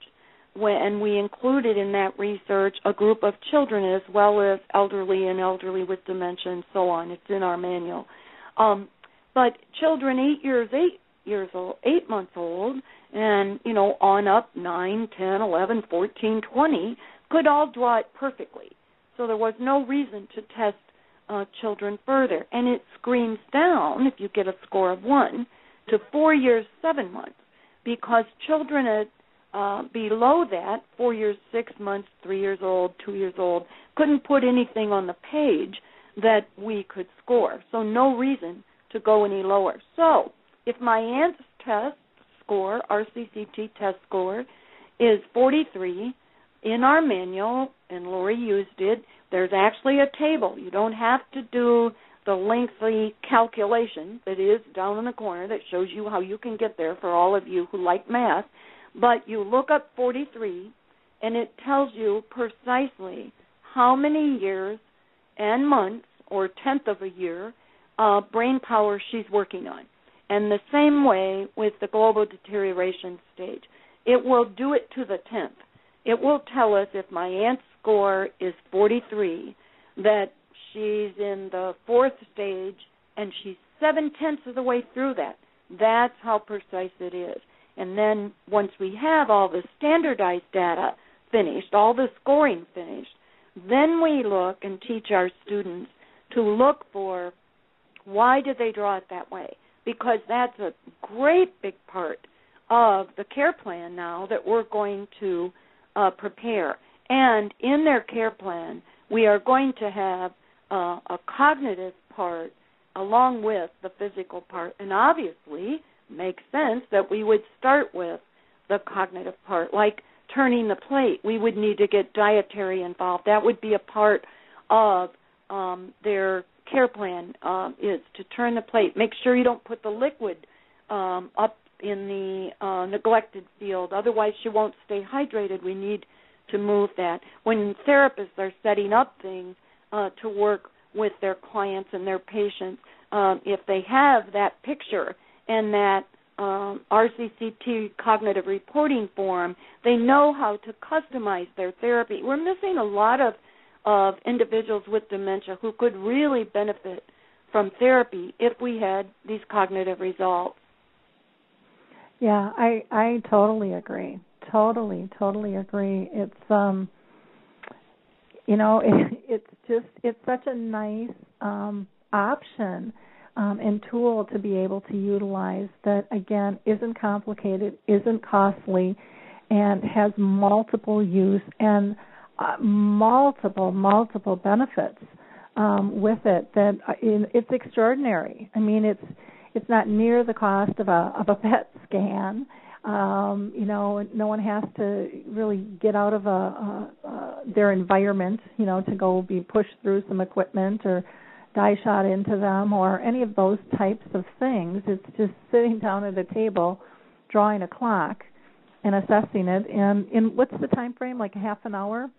and we included in that research a group of children as well as elderly and elderly with dementia and so on. It's in our manual. Um, but children eight years eight years old, eight months old, and you know on up nine, ten, eleven, fourteen, twenty could all draw it perfectly. So there was no reason to test uh, children further, and it screams down if you get a score of one to four years seven months because children at uh, below that, four years, six months, three years old, two years old, couldn't put anything on the page that we could score. So no reason to go any lower. So if my aunt's test score, RCCT test score, is 43 in our manual, and Lori used it, there's actually a table. You don't have to do the lengthy calculation that is down in the corner that shows you how you can get there for all of you who like math but you look up 43 and it tells you precisely how many years and months or tenth of a year uh, brain power she's working on. And the same way with the global deterioration stage. It will do it to the tenth. It will tell us if my aunt's score is 43, that she's in the fourth stage and she's seven tenths of the way through that. That's how precise it is. And then once we have all the standardized data finished, all the scoring finished, then we look and teach our students to look for why did they draw it that way? Because that's a great big part of the care plan now that we're going to uh, prepare. And in their care plan, we are going to have uh, a cognitive part along with the physical part. And obviously, makes sense that we would start with the cognitive part, like turning the plate. We would need to get dietary involved. That would be a part of um, their care plan uh, is to turn the plate. Make sure you don't put the liquid um, up in the uh, neglected field. Otherwise, she won't stay hydrated. We need to move that. When therapists are setting up things uh, to work with their clients and their patients, um, if they have that picture and that um, RCCT cognitive reporting form, they know how to customize their therapy. We're missing a lot of of individuals with dementia who could really benefit from therapy if we had these cognitive results. Yeah, I I totally agree. Totally, totally agree. It's um you know, it, it's just it's such a nice um option um and tool to be able to utilize that again isn't complicated, isn't costly and has multiple use and uh, multiple, multiple benefits um, with it. That uh, in, it's extraordinary. I mean, it's it's not near the cost of a of a PET scan. Um, you know, no one has to really get out of a, a, a their environment, you know, to go be pushed through some equipment or dye shot into them or any of those types of things. It's just sitting down at a table, drawing a clock, and assessing it. And in what's the time frame? Like a half an hour?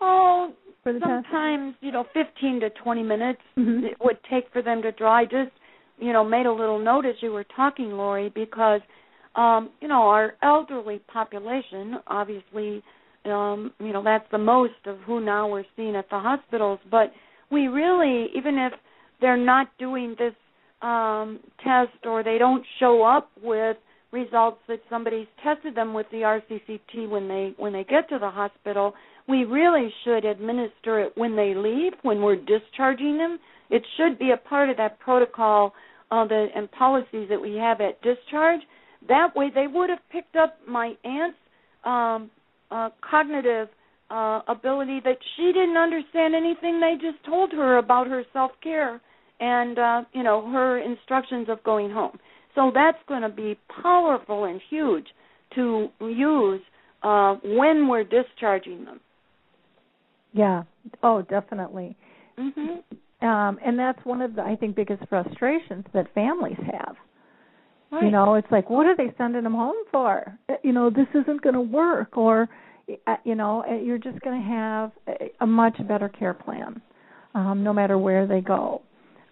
Oh, sometimes you know, fifteen to twenty minutes mm-hmm. it would take for them to draw. I just you know made a little note as you were talking, Lori, because um, you know our elderly population, obviously, um, you know that's the most of who now we're seeing at the hospitals. But we really, even if they're not doing this um, test or they don't show up with results that somebody's tested them with the RCCT when they when they get to the hospital, we really should administer it when they leave, when we're discharging them. It should be a part of that protocol uh, the, and policies that we have at discharge. That way, they would have picked up my aunt's um, uh, cognitive uh, ability that she didn't understand anything they just told her about her self care and uh, you know her instructions of going home. So that's going to be powerful and huge to use uh, when we're discharging them. Yeah. Oh, definitely. Mm-hmm. Um, and that's one of the I think biggest frustrations that families have. Right. You know, it's like, what are they sending them home for? Uh, you know, this isn't going to work, or you know, uh, you're just going to have a much better care plan, um, no matter where they go.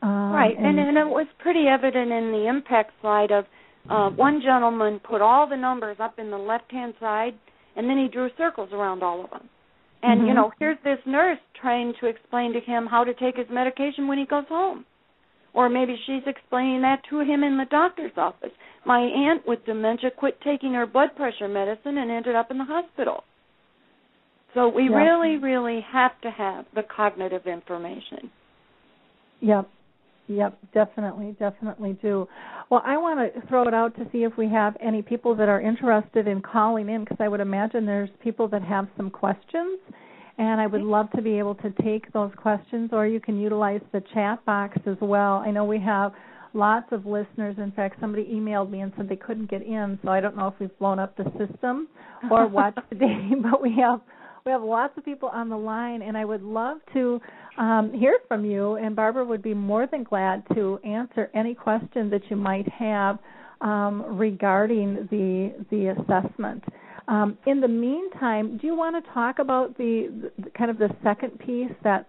Um, right, and, and and it was pretty evident in the impact slide of uh, one gentleman put all the numbers up in the left hand side, and then he drew circles around all of them. And mm-hmm. you know, here's this nurse trying to explain to him how to take his medication when he goes home. Or maybe she's explaining that to him in the doctor's office. My aunt with dementia quit taking her blood pressure medicine and ended up in the hospital. So we really, really have to have the cognitive information. Yep. Yep, definitely, definitely do. Well, I want to throw it out to see if we have any people that are interested in calling in because I would imagine there's people that have some questions and I would love to be able to take those questions or you can utilize the chat box as well. I know we have lots of listeners. In fact, somebody emailed me and said they couldn't get in, so I don't know if we've blown up the system or what today, but we have we have lots of people on the line, and I would love to um, hear from you. And Barbara would be more than glad to answer any questions that you might have um, regarding the the assessment. Um, in the meantime, do you want to talk about the, the kind of the second piece, that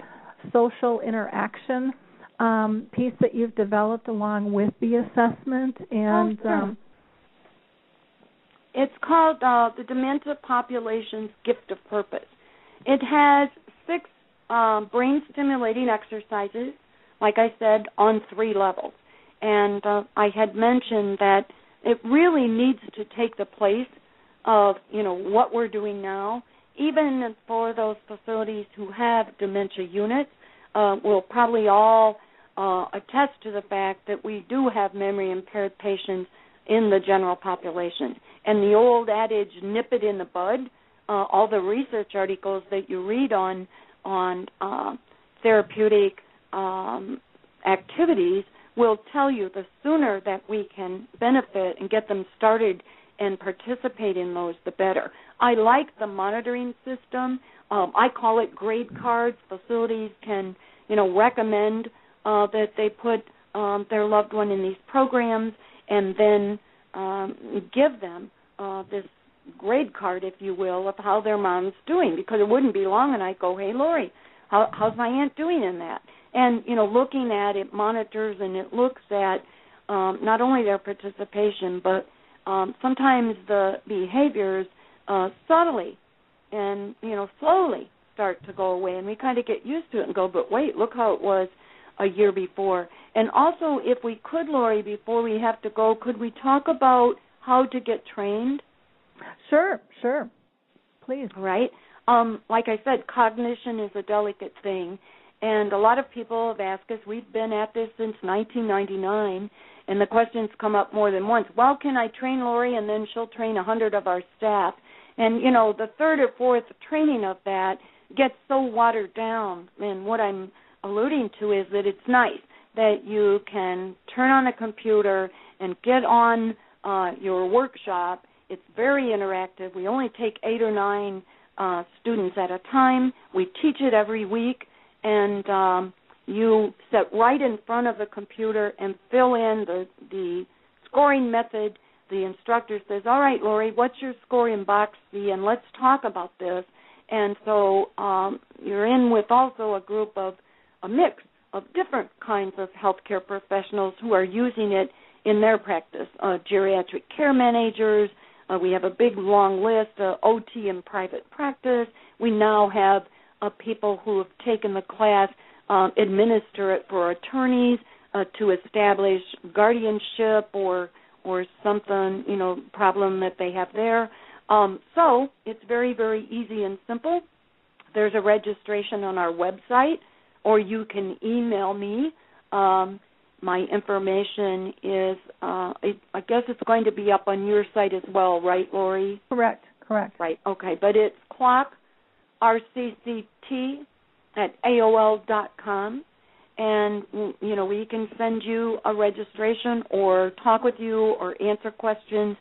social interaction um, piece that you've developed along with the assessment? And oh, sure. Um, it's called uh, the Dementia Population's Gift of Purpose. It has six uh, brain stimulating exercises, like I said, on three levels. And uh, I had mentioned that it really needs to take the place of you know what we're doing now. Even for those facilities who have dementia units, uh, we'll probably all uh, attest to the fact that we do have memory impaired patients in the general population. And the old adage, nip it in the bud, uh, all the research articles that you read on on uh, therapeutic um, activities will tell you the sooner that we can benefit and get them started and participate in those, the better. I like the monitoring system. Um, I call it grade cards. Facilities can, you know, recommend uh, that they put um, their loved one in these programs, and then um, give them uh, this grade card, if you will, of how their mom's doing. Because it wouldn't be long, and I'd go, "Hey, Lori, how, how's my aunt doing in that?" And you know, looking at it monitors and it looks at um, not only their participation, but um, sometimes the behaviors uh, subtly and you know slowly start to go away, and we kind of get used to it and go, "But wait, look how it was." A year before. And also, if we could, Lori, before we have to go, could we talk about how to get trained? Sure, sure. Please. Right. Um, like I said, cognition is a delicate thing, and a lot of people have asked us. We've been at this since 1999, and the questions come up more than once. Well, can I train Lori, and then she'll train a hundred of our staff? And you know, the third or fourth training of that gets so watered down. And what I'm alluding to is that it's nice that you can turn on a computer and get on uh, your workshop. It's very interactive. We only take eight or nine uh, students at a time. We teach it every week, and um, you sit right in front of the computer and fill in the the scoring method. The instructor says, "All right, Lori, what's your scoring box be, and let's talk about this." And so um, you're in with also a group of a mix of different kinds of healthcare professionals who are using it in their practice. Uh, geriatric care managers, uh, we have a big long list, uh, OT in private practice. We now have uh, people who have taken the class, um, administer it for attorneys uh, to establish guardianship or or something, you know, problem that they have there. Um, so it's very, very easy and simple. There's a registration on our website or you can email me. Um, my information is, uh, I, I guess it's going to be up on your site as well, right, Lori? Correct, correct. Right, okay. But it's clock, RCCT, at AOL dot com. And, you know, we can send you a registration or talk with you or answer questions.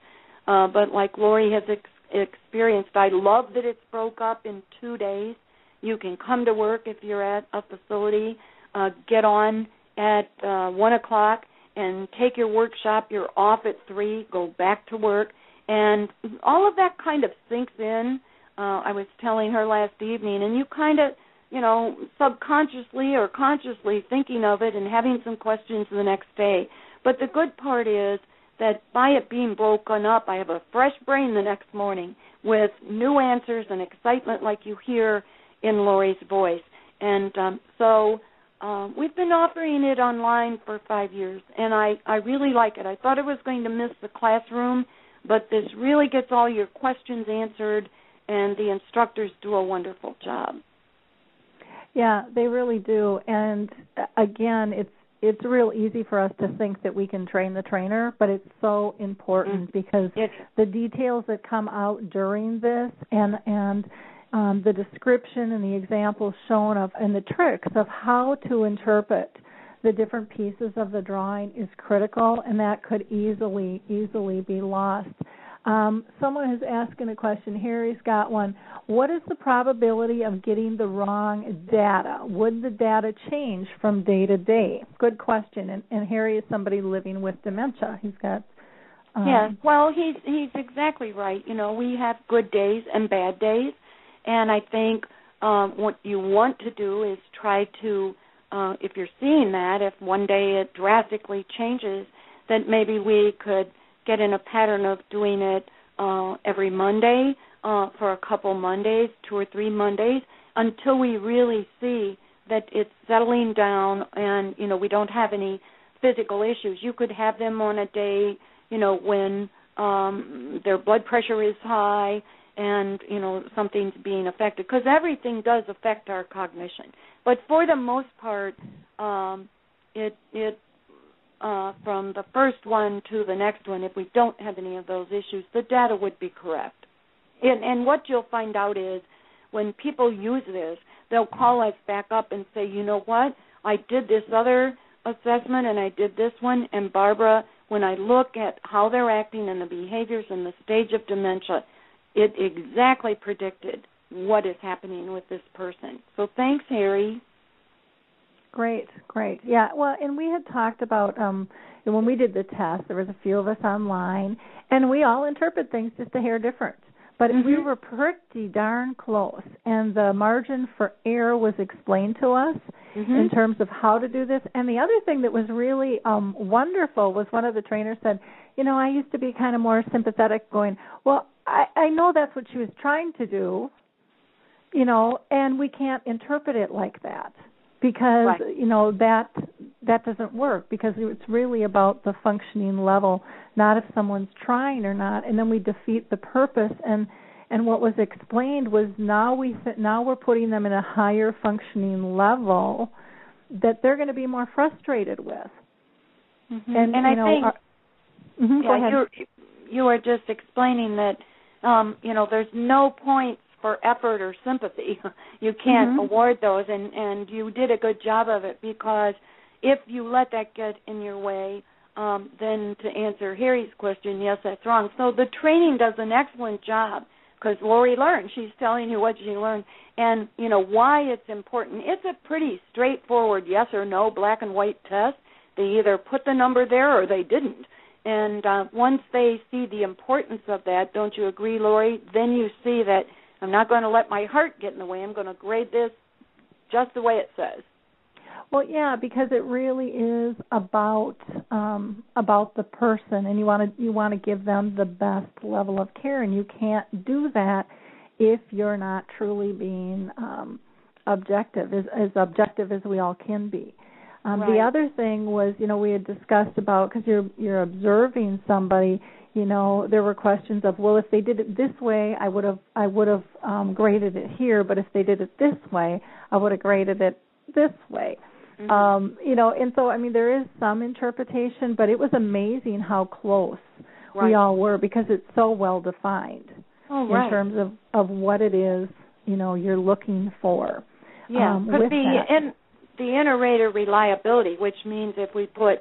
Uh, but like Lori has ex- experienced, I love that it's broke up in two days you can come to work if you're at a facility, uh, get on at uh, 1 o'clock and take your workshop. You're off at 3, go back to work. And all of that kind of sinks in. Uh, I was telling her last evening, and you kind of, you know, subconsciously or consciously thinking of it and having some questions the next day. But the good part is that by it being broken up, I have a fresh brain the next morning with new answers and excitement like you hear in Lori's voice. And um, so um, we've been offering it online for five years, and I, I really like it. I thought I was going to miss the classroom, but this really gets all your questions answered, and the instructors do a wonderful job. Yeah, they really do. And uh, again, it's it's real easy for us to think that we can train the trainer, but it's so important mm-hmm. because the details that come out during this and and um, the description and the examples shown of and the tricks of how to interpret the different pieces of the drawing is critical, and that could easily easily be lost. Um, someone has asking a question. Harry's got one. What is the probability of getting the wrong data? Would the data change from day to day? Good question. And, and Harry is somebody living with dementia. He's got Um, yes. Well, he's he's exactly right. You know, we have good days and bad days, and I think um, what you want to do is try to, uh, if you're seeing that, if one day it drastically changes, then maybe we could get in a pattern of doing it uh, every Monday uh, for a couple Mondays, two or three Mondays, until we really see that it's settling down and you know we don't have any physical issues. You could have them on a day, you know, when um their blood pressure is high and you know something's being affected because everything does affect our cognition. But for the most part, um it it uh, from the first one to the next one, if we don't have any of those issues, the data would be correct. And, and what you'll find out is when people use this, they'll call us back up and say, you know what, I did this other assessment and I did this one, and Barbara, when I look at how they're acting and the behaviors and the stage of dementia, it exactly predicted what is happening with this person. So thanks, Harry. Great, great. Yeah, well, and we had talked about um when we did the test, there was a few of us online, and we all interpret things just a hair different. But mm-hmm. we were pretty darn close, and the margin for error was explained to us mm-hmm. in terms of how to do this. And the other thing that was really um wonderful was one of the trainers said, "You know, I used to be kind of more sympathetic, going, well, I, I know that's what she was trying to do, you know, and we can't interpret it like that." because right. you know that that doesn't work because it's really about the functioning level not if someone's trying or not and then we defeat the purpose and and what was explained was now we now we're putting them in a higher functioning level that they're going to be more frustrated with mm-hmm. and, and I know, think our, mm-hmm, yeah, you're you are just explaining that um you know there's no points for effort or sympathy. You can't mm-hmm. award those, and and you did a good job of it because if you let that get in your way, um, then to answer Harry's question, yes, that's wrong. So the training does an excellent job because Lori learned. She's telling you what she learned, and you know why it's important. It's a pretty straightforward yes or no, black and white test. They either put the number there or they didn't. And uh, once they see the importance of that, don't you agree, Lori? Then you see that I'm not going to let my heart get in the way. I'm going to grade this just the way it says. Well, yeah, because it really is about um, about the person, and you want to you want to give them the best level of care, and you can't do that if you're not truly being um, objective, as, as objective as we all can be. Um, right. The other thing was, you know, we had discussed about because you're you're observing somebody, you know there were questions of well if they did it this way i would have i would have um graded it here but if they did it this way i would have graded it this way mm-hmm. um you know and so i mean there is some interpretation but it was amazing how close right. we all were because it's so well defined oh, in terms of of what it is you know you're looking for yeah um, with the that. in the inter-rater reliability which means if we put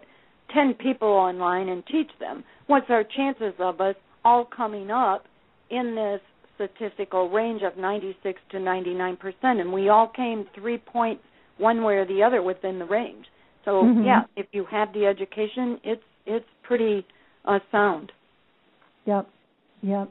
10 people online and teach them what's our chances of us all coming up in this statistical range of 96 to 99 percent, and we all came three points one way or the other within the range. So mm-hmm. yeah, if you have the education, it's it's pretty uh, sound. Yep, yep,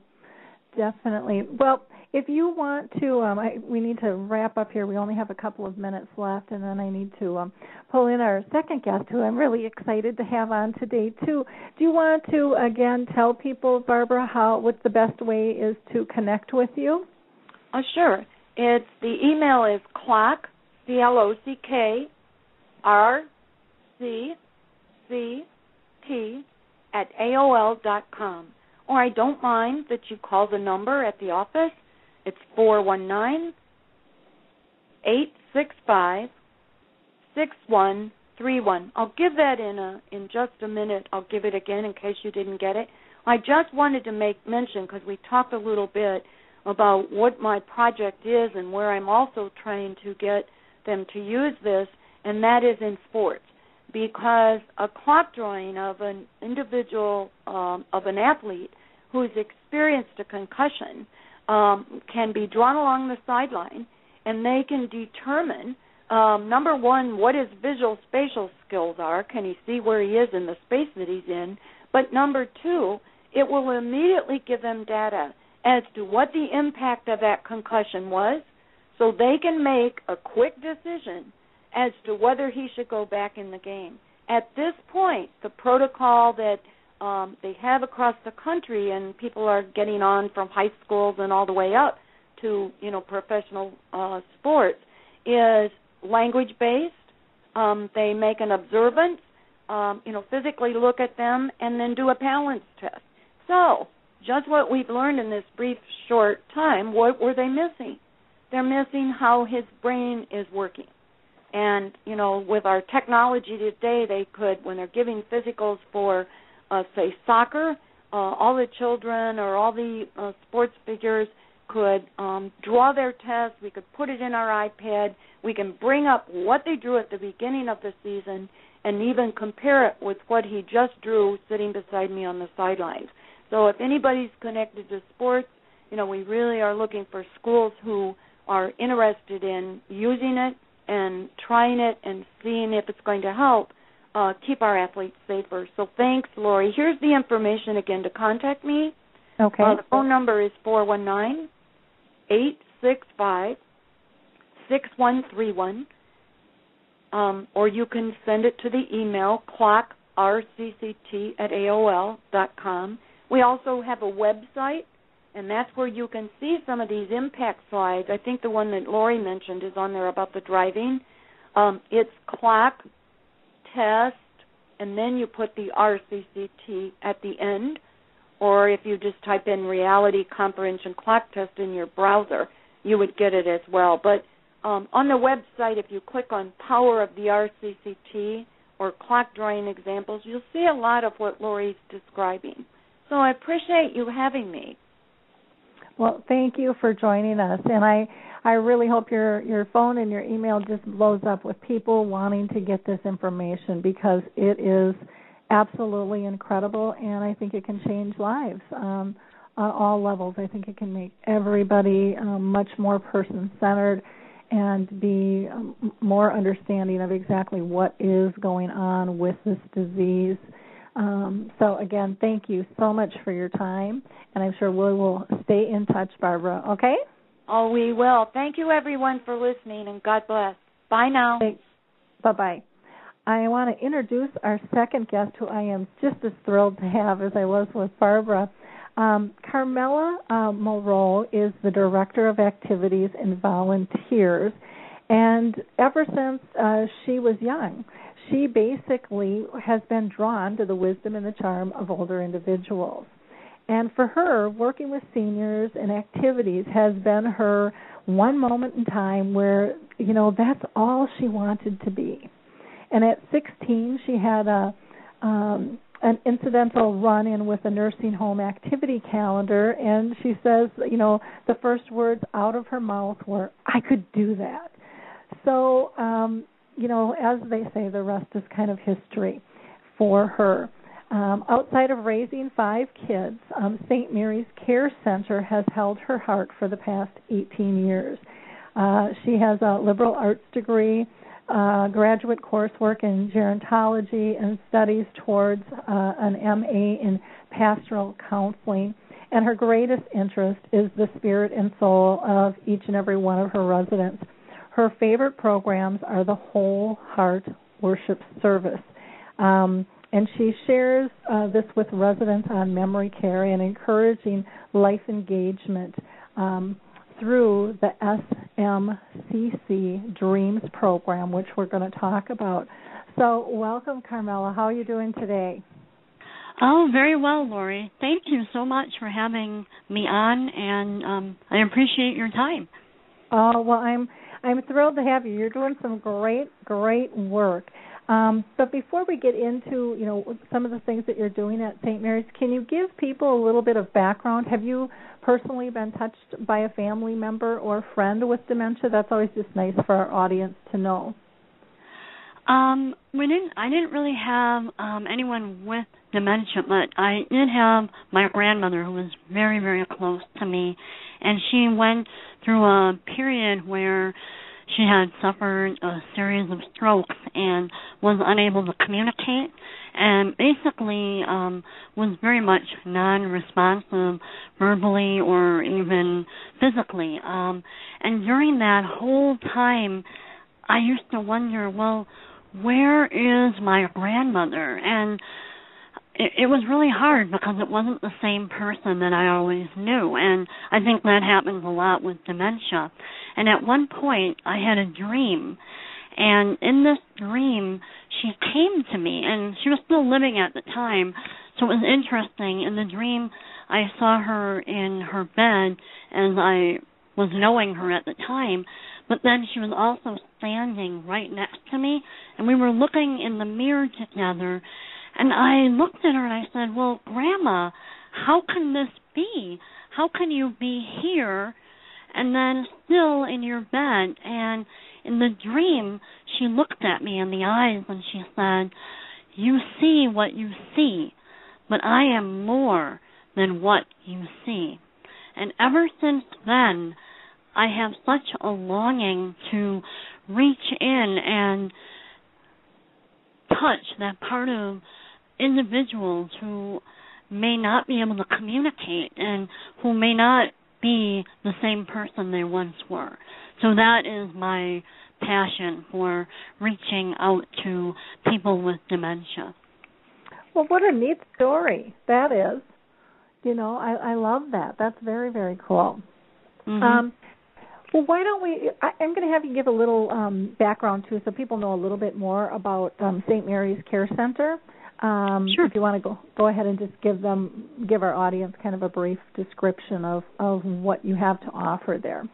definitely. Well, if you want to, um, I, we need to wrap up here. We only have a couple of minutes left, and then I need to um, pull in our second guest, who I'm really excited to have on today too. Do you want to again tell people, Barbara, how what the best way is to connect with you? Uh, sure. It's the email is clock c l o c k r c c t at aol dot com. Or I don't mind that you call the number at the office it's four one nine eight six five six one three one. I'll give that in a in just a minute. I'll give it again in case you didn't get it. I just wanted to make mention because we talked a little bit about what my project is and where I'm also trying to get them to use this, and that is in sports. Because a clock drawing of an individual, um, of an athlete who's experienced a concussion um, can be drawn along the sideline, and they can determine um, number one what his visual spatial skills are. Can he see where he is in the space that he's in? But number two, it will immediately give them data as to what the impact of that concussion was so they can make a quick decision as to whether he should go back in the game. At this point, the protocol that um, they have across the country, and people are getting on from high schools and all the way up to you know professional uh, sports, is language based. Um, they make an observance, um, you know, physically look at them, and then do a balance test. So, just what we've learned in this brief, short time, what were they missing? They're missing how his brain is working. And, you know, with our technology today, they could, when they're giving physicals for, uh, say, soccer, uh, all the children or all the uh, sports figures could um, draw their test. We could put it in our iPad. We can bring up what they drew at the beginning of the season and even compare it with what he just drew sitting beside me on the sidelines. So if anybody's connected to sports, you know, we really are looking for schools who are interested in using it and trying it and seeing if it's going to help uh, keep our athletes safer. So thanks, Lori. Here's the information again to contact me. Okay. Uh, the phone number is four one nine eight six five six one three one. Um, or you can send it to the email clockrcct at aol dot com. We also have a website, and that's where you can see some of these impact slides. I think the one that Lori mentioned is on there about the driving. Um, it's clock test, and then you put the RCCT at the end. Or if you just type in reality comprehension clock test in your browser, you would get it as well. But um, on the website, if you click on Power of the RCCT or clock drawing examples, you'll see a lot of what Lori's describing. So I appreciate you having me. Well, thank you for joining us, and I I really hope your your phone and your email just blows up with people wanting to get this information because it is absolutely incredible, and I think it can change lives um, on all levels. I think it can make everybody um, much more person centered and be um, more understanding of exactly what is going on with this disease. Um, so again, thank you so much for your time, and I'm sure we will stay in touch, Barbara. Okay? Oh, we will. Thank you, everyone, for listening, and God bless. Bye now. Bye bye. I want to introduce our second guest, who I am just as thrilled to have as I was with Barbara. Um, Carmela uh, Mulroe is the Director of Activities and Volunteers, and ever since uh, she was young, she basically has been drawn to the wisdom and the charm of older individuals. And for her, working with seniors and activities has been her one moment in time where, you know, that's all she wanted to be. And at 16, she had a um, an incidental run in with a nursing home activity calendar and she says you know the first words out of her mouth were i could do that so um you know as they say the rest is kind of history for her um, outside of raising five kids, um, St. Mary's Care Center has held her heart for the past 18 years. Uh, she has a liberal arts degree, uh, graduate coursework in gerontology, and studies towards uh, an MA in pastoral counseling. And her greatest interest is the spirit and soul of each and every one of her residents. Her favorite programs are the Whole Heart Worship Service. Um, and she shares uh, this with residents on memory care and encouraging life engagement um, through the SMCC Dreams program, which we're going to talk about. So, welcome, Carmela. How are you doing today? Oh, very well, Lori. Thank you so much for having me on, and um, I appreciate your time. Oh well, I'm I'm thrilled to have you. You're doing some great, great work. Um, but before we get into you know some of the things that you're doing at St. Mary's, can you give people a little bit of background? Have you personally been touched by a family member or friend with dementia? That's always just nice for our audience to know. Um, we didn't. I didn't really have um, anyone with dementia, but I did have my grandmother who was very, very close to me, and she went through a period where she had suffered a series of strokes and was unable to communicate and basically um was very much non-responsive verbally or even physically. Um and during that whole time I used to wonder well where is my grandmother? And it, it was really hard because it wasn't the same person that I always knew and I think that happens a lot with dementia and at one point I had a dream and in this dream, she came to me, and she was still living at the time. So it was interesting. In the dream, I saw her in her bed as I was knowing her at the time, but then she was also standing right next to me, and we were looking in the mirror together. And I looked at her and I said, Well, Grandma, how can this be? How can you be here and then still in your bed? And in the dream, she looked at me in the eyes and she said, You see what you see, but I am more than what you see. And ever since then, I have such a longing to reach in and touch that part of individuals who may not be able to communicate and who may not be the same person they once were. So that is my passion for reaching out to people with dementia. Well, what a neat story that is. You know, I, I love that. That's very, very cool. Mm-hmm. Um, well, why don't we? I, I'm going to have you give a little um, background too, so people know a little bit more about um, St. Mary's Care Center. Um, sure. If you want to go go ahead and just give them give our audience kind of a brief description of of what you have to offer there.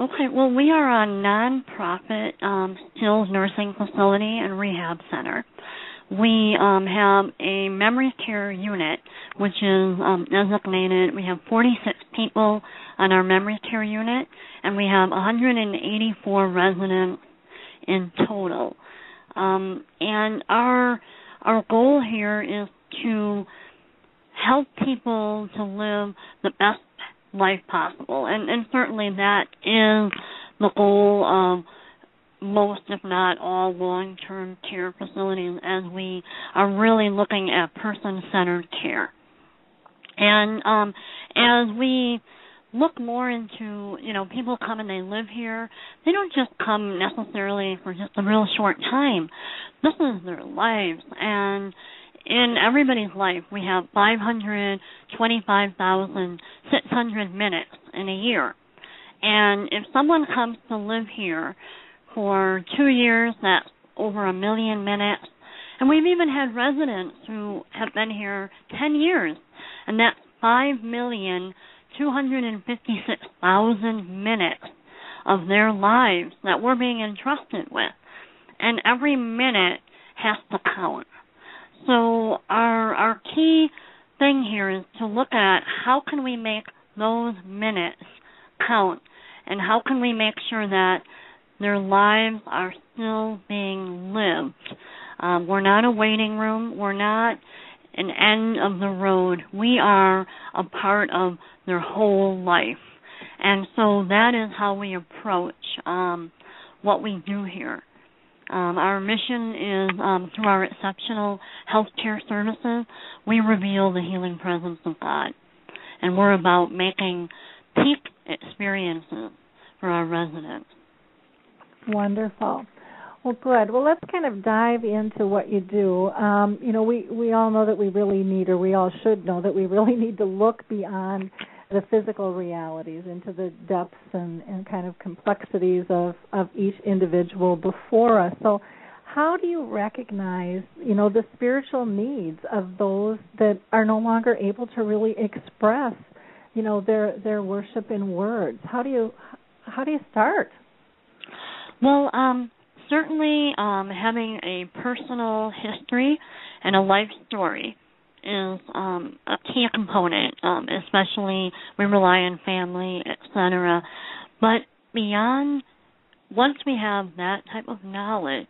Okay, well, we are a nonprofit um, skills nursing facility and rehab center. We um, have a memory care unit, which is um, designated. We have 46 people on our memory care unit, and we have 184 residents in total. Um, and our our goal here is to help people to live the best life possible. And and certainly that is the goal of most, if not all, long term care facilities as we are really looking at person centered care. And um, as we look more into, you know, people come and they live here, they don't just come necessarily for just a real short time. This is their lives. And in everybody's life, we have 525,600 minutes in a year. And if someone comes to live here for two years, that's over a million minutes. And we've even had residents who have been here 10 years, and that's 5,256,000 minutes of their lives that we're being entrusted with. And every minute has to count. So our our key thing here is to look at how can we make those minutes count and how can we make sure that their lives are still being lived. Um, we're not a waiting room. We're not an end of the road. We are a part of their whole life. And so that is how we approach um, what we do here. Um, our mission is um, through our exceptional healthcare services, we reveal the healing presence of God. And we're about making peak experiences for our residents. Wonderful. Well, good. Well, let's kind of dive into what you do. Um, you know, we we all know that we really need, or we all should know that we really need to look beyond the physical realities into the depths and, and kind of complexities of, of each individual before us. So how do you recognize, you know, the spiritual needs of those that are no longer able to really express, you know, their their worship in words? How do you how do you start? Well, um, certainly um, having a personal history and a life story is um, a key component, um, especially we rely on family, etc. But beyond, once we have that type of knowledge,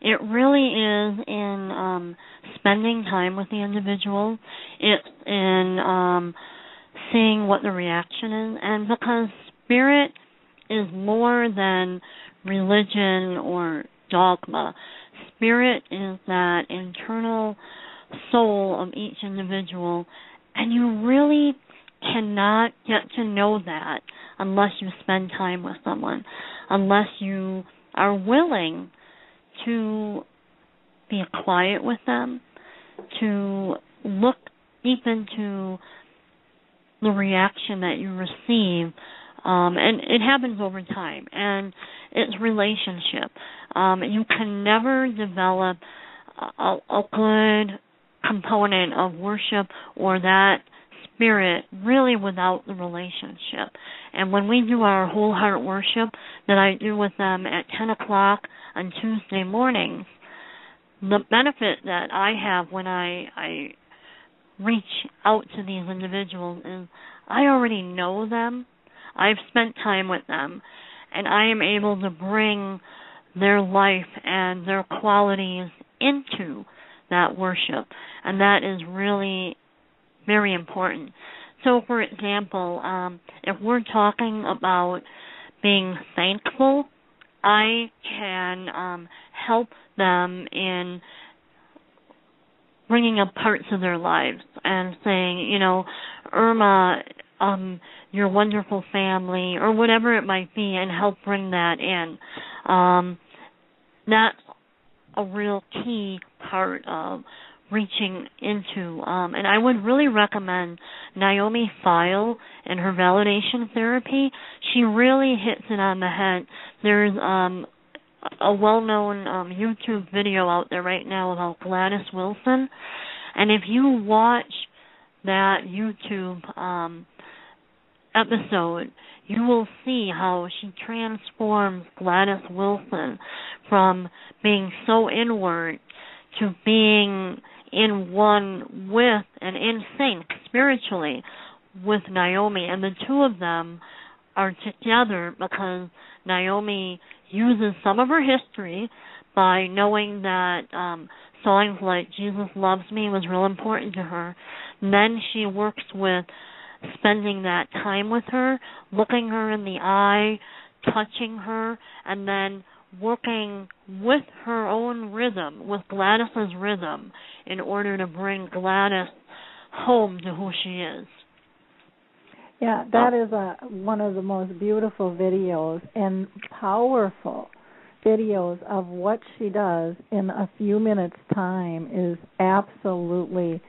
it really is in um, spending time with the individual. It's in um, seeing what the reaction is, and because spirit is more than religion or dogma. Spirit is that internal soul of each individual, and you really cannot get to know that unless you spend time with someone, unless you are willing to be quiet with them, to look deep into the reaction that you receive. Um, and it happens over time, and it's relationship. Um, you can never develop a, a good component of worship or that spirit really without the relationship. And when we do our whole heart worship that I do with them at 10 o'clock on Tuesday mornings, the benefit that I have when I, I reach out to these individuals is I already know them. I've spent time with them and I am able to bring their life and their qualities into that worship. And that is really very important. So, for example, um, if we're talking about being thankful, I can um, help them in bringing up parts of their lives and saying, you know, Irma, um, your wonderful family, or whatever it might be, and help bring that in. Um, that's a real key part of reaching into. Um, and I would really recommend Naomi Feil and her validation therapy. She really hits it on the head. There's um, a well-known um, YouTube video out there right now about Gladys Wilson, and if you watch that YouTube um, episode, you will see how she transforms Gladys Wilson from being so inward to being in one with and in sync spiritually with Naomi. And the two of them are together because Naomi uses some of her history by knowing that um songs like Jesus Loves Me was real important to her. And then she works with spending that time with her, looking her in the eye, touching her, and then working with her own rhythm, with Gladys's rhythm, in order to bring Gladys home to who she is. Yeah, that is a one of the most beautiful videos and powerful videos of what she does in a few minutes time is absolutely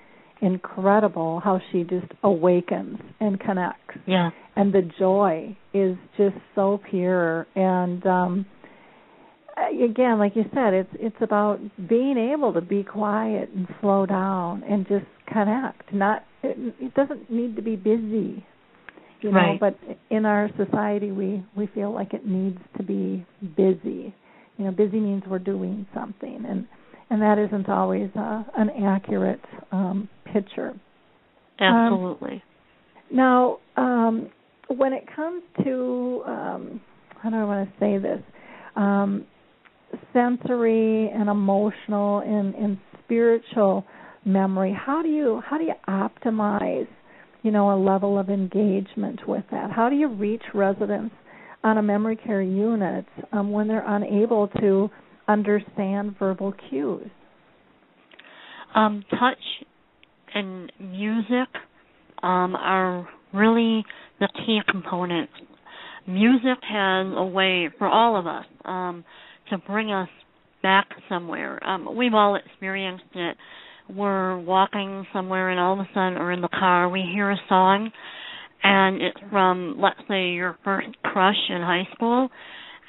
incredible how she just awakens and connects. Yeah. And the joy is just so pure and um again like you said it's it's about being able to be quiet and slow down and just connect not it, it doesn't need to be busy you know but in our society we we feel like it needs to be busy. You know busy means we're doing something and and that isn't always uh, an accurate um picture. Absolutely. Um, now um when it comes to um how do i want to say this? Um sensory and emotional and, and spiritual memory. How do you how do you optimize you know a level of engagement with that? How do you reach residents on a memory care unit um, when they're unable to understand verbal cues? Um, touch and music um, are really the key components. Music has a way for all of us um, to bring us back somewhere. Um, we've all experienced it. We're walking somewhere and all of a sudden, or in the car, we hear a song, and it's from, let's say, your first crush in high school,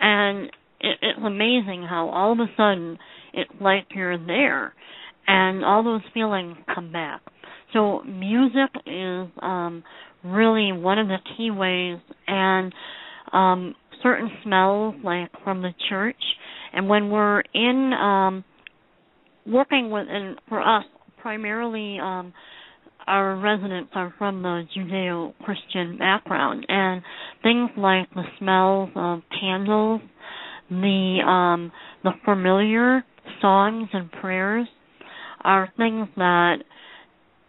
and it, it's amazing how all of a sudden it's like you're there, and all those feelings come back. So music is um, really one of the key ways, and um, certain smells, like from the church, and when we're in um, working with, and for us, primarily um, our residents are from the Judeo-Christian background, and things like the smells of candles, the um, the familiar songs and prayers are things that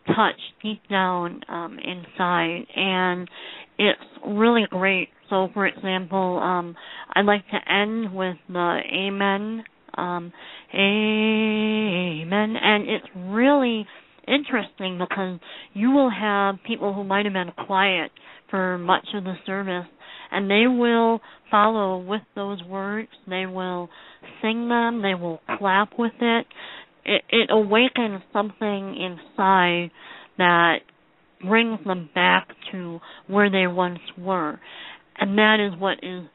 touch deep down um, inside, and it's really great so, for example, um, I'd like to end with the Amen, um, Amen, and it's really interesting because you will have people who might have been quiet for much of the service and they will follow with those words. They will sing them. They will clap with it. It, it awakens something inside that brings them back to where they once were and that is what is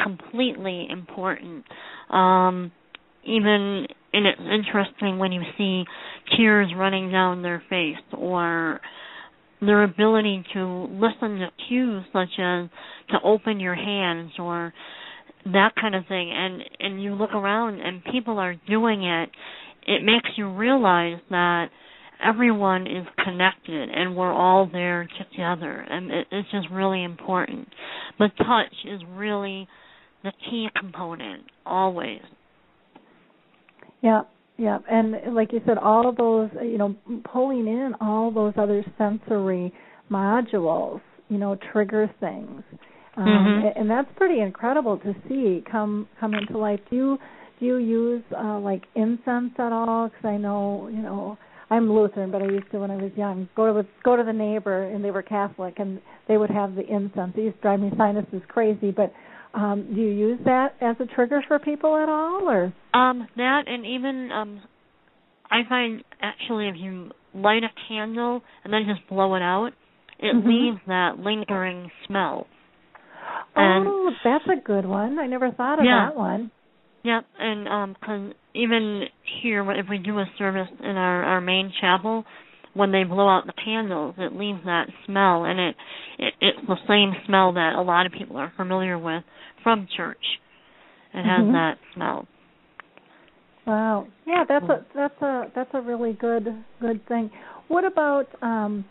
completely important. Um even and it's interesting when you see tears running down their face or their ability to listen to cues such as to open your hands or that kind of thing. And and you look around and people are doing it. It makes you realize that everyone is connected and we're all there together and it, it's just really important but touch is really the key component always yeah, yeah, and like you said, all of those, you know, pulling in all those other sensory modules, you know, trigger things, um, mm-hmm. and that's pretty incredible to see come come into life. Do you do you use uh, like incense at all? Because I know, you know, I'm Lutheran, but I used to when I was young go to the go to the neighbor, and they were Catholic, and they would have the incense. It used to drive me sinuses crazy, but um, do you use that as a trigger for people at all, or? Um, that and even um, I find actually if you light a candle and then just blow it out, it mm-hmm. leaves that lingering smell. And, oh, that's a good one. I never thought of yeah. that one. Yep, and um, cause even here, if we do a service in our our main chapel, when they blow out the candles, it leaves that smell, and it, it it's the same smell that a lot of people are familiar with from church. It mm-hmm. has that smell. Wow. Yeah, that's a that's a that's a really good good thing. What about um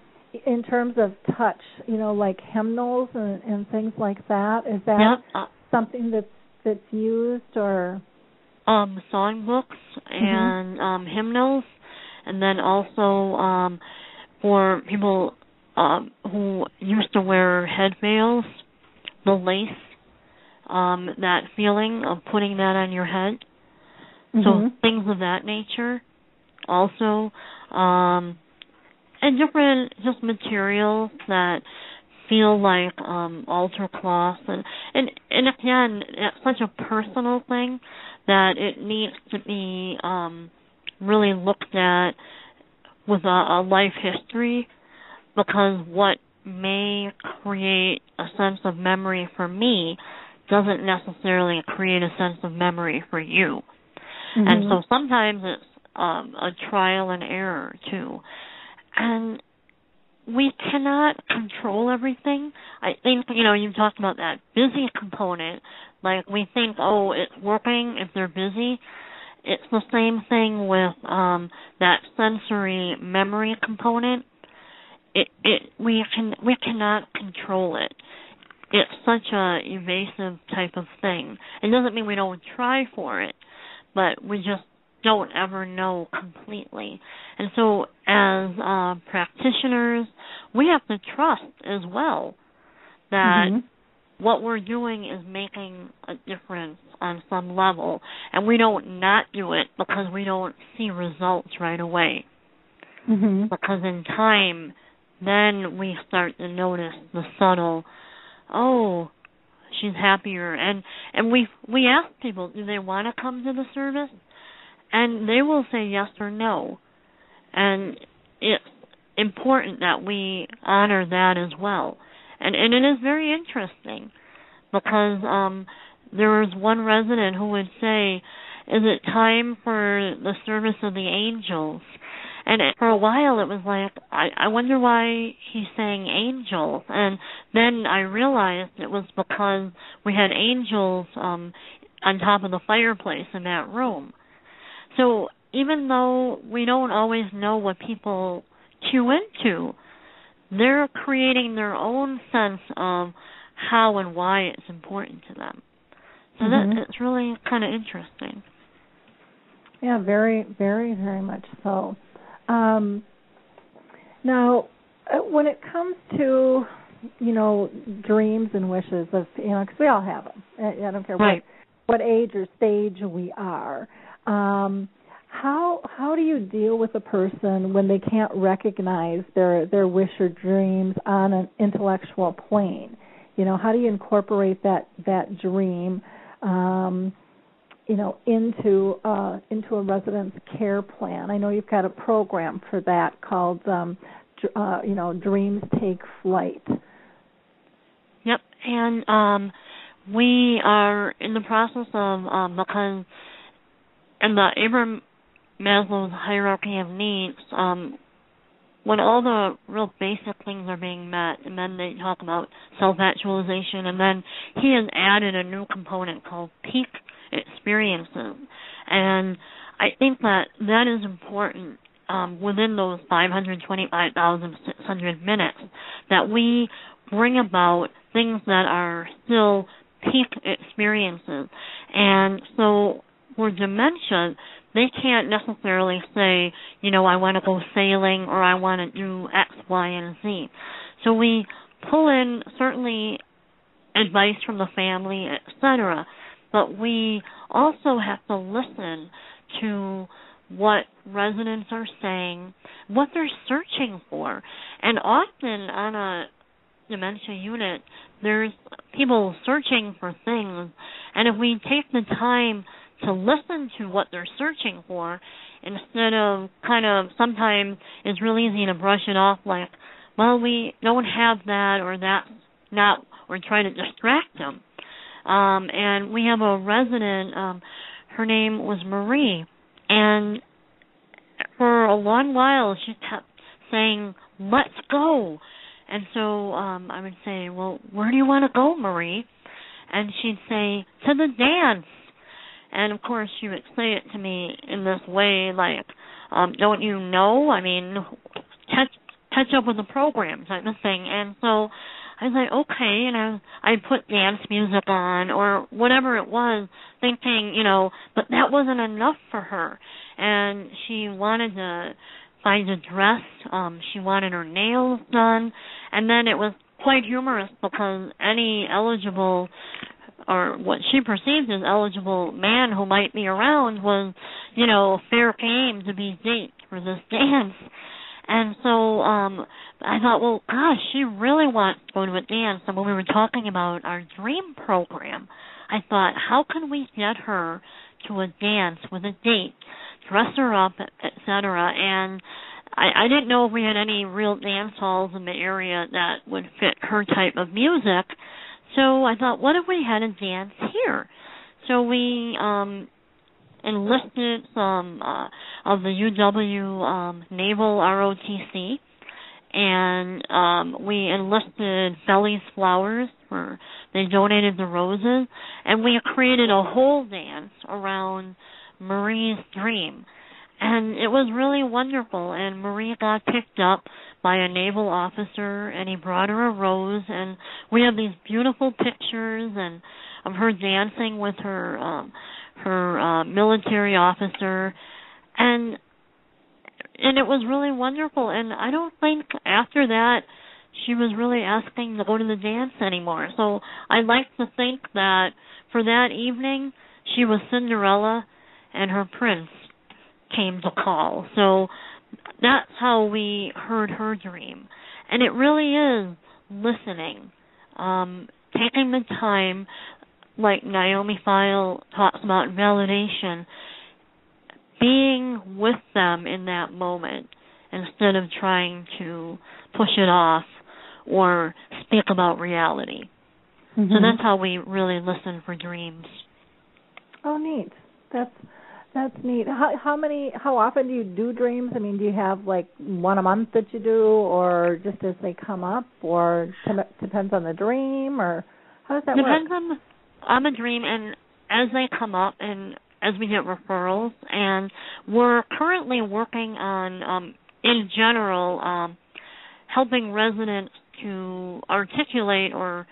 in terms of touch, you know, like hymnals and, and things like that? Is that yep. something that's that's used or um songbooks mm-hmm. and um hymnals and then also um for people um who used to wear head veils, the lace um, that feeling of putting that on your head. Mm-hmm. So things of that nature. Also, um, and different just materials that feel like um altar cloth and and and again it's such a personal thing that it needs to be um really looked at with a, a life history because what may create a sense of memory for me doesn't necessarily create a sense of memory for you. Mm-hmm. And so sometimes it's um, a trial and error too. And we cannot control everything. I think, you know, you talked about that busy component. Like we think, oh, it's working if they're busy. It's the same thing with um that sensory memory component. It it we can we cannot control it it's such a evasive type of thing. It doesn't mean we don't try for it, but we just don't ever know completely. And so as uh, practitioners, we have to trust as well that mm-hmm. What we're doing is making a difference on some level and we don't not do it because we don't see results right away. Mm-hmm. Because in time then we start to notice the subtle oh, she's happier and and we we ask people do they want to come to the service and they will say yes or no and it's important that we honor that as well and and it is very interesting because um there was one resident who would say is it time for the service of the angels and for a while it was like I I wonder why he's saying angels and then I realized it was because we had angels um on top of the fireplace in that room. So even though we don't always know what people cue into, they're creating their own sense of how and why it's important to them. So mm-hmm. that it's really kind of interesting. Yeah, very, very, very much so. Um, now, uh, when it comes to you know, dreams and wishes of you know, because we all have them. I, I don't care right. what what age or stage we are. Um, how how do you deal with a person when they can't recognize their their wish or dreams on an intellectual plane? You know, how do you incorporate that that dream? Um, you know into uh, into a residence care plan. I know you've got a program for that called um, uh, you know Dreams Take Flight. Yep, and um, we are in the process of um, because in the Abraham Maslow's hierarchy of needs, um, when all the real basic things are being met, and then they talk about self-actualization, and then he has added a new component called peak experiences. And I think that that is important um, within those 525,600 minutes that we bring about things that are still peak experiences. And so for dementia, they can't necessarily say, you know, I want to go sailing or I want to do X, Y, and Z. So we pull in certainly advice from the family, etc but we also have to listen to what residents are saying, what they're searching for. And often on a dementia unit, there's people searching for things. And if we take the time to listen to what they're searching for, instead of kind of sometimes it's really easy to brush it off like, well, we don't have that or that, not, or try to distract them. Um, and we have a resident, um, her name was Marie, and for a long while she kept saying, "Let's go." And so um I would say, "Well, where do you want to go, Marie?" And she'd say, "To the dance." And of course, she would say it to me in this way, like, um, "Don't you know? I mean, catch catch up with the program type of thing." And so I was like, okay, and I I put dance music on or whatever it was, thinking, you know, but that wasn't enough for her, and she wanted to find a dress. Um, she wanted her nails done, and then it was quite humorous because any eligible or what she perceived as eligible man who might be around was, you know, fair game to be date for this dance. And so um I thought, well, gosh, she really wants to go to a dance. And when we were talking about our dream program, I thought, how can we get her to a dance with a date, dress her up, etc. And I, I didn't know if we had any real dance halls in the area that would fit her type of music. So I thought, what if we had a dance here? So we um enlisted some uh, of the UW um, Naval ROTC and um we enlisted Bellie's Flowers for they donated the roses and we created a whole dance around Marie's dream. And it was really wonderful and Marie got picked up by a naval officer and he brought her a rose and we have these beautiful pictures and of her dancing with her um her uh military officer and and it was really wonderful. And I don't think after that she was really asking to go to the dance anymore. So I like to think that for that evening she was Cinderella and her prince came to call. So that's how we heard her dream. And it really is listening. Um, taking the time like Naomi Feil talks about validation being with them in that moment instead of trying to push it off or speak about reality. Mm-hmm. So that's how we really listen for dreams. Oh, neat. That's that's neat. How how many? How often do you do dreams? I mean, do you have like one a month that you do, or just as they come up, or depends on the dream, or how does that depends work? Depends on on the dream, and as they come up, and as we get referrals, and we're currently working on, um, in general, um, helping residents to articulate or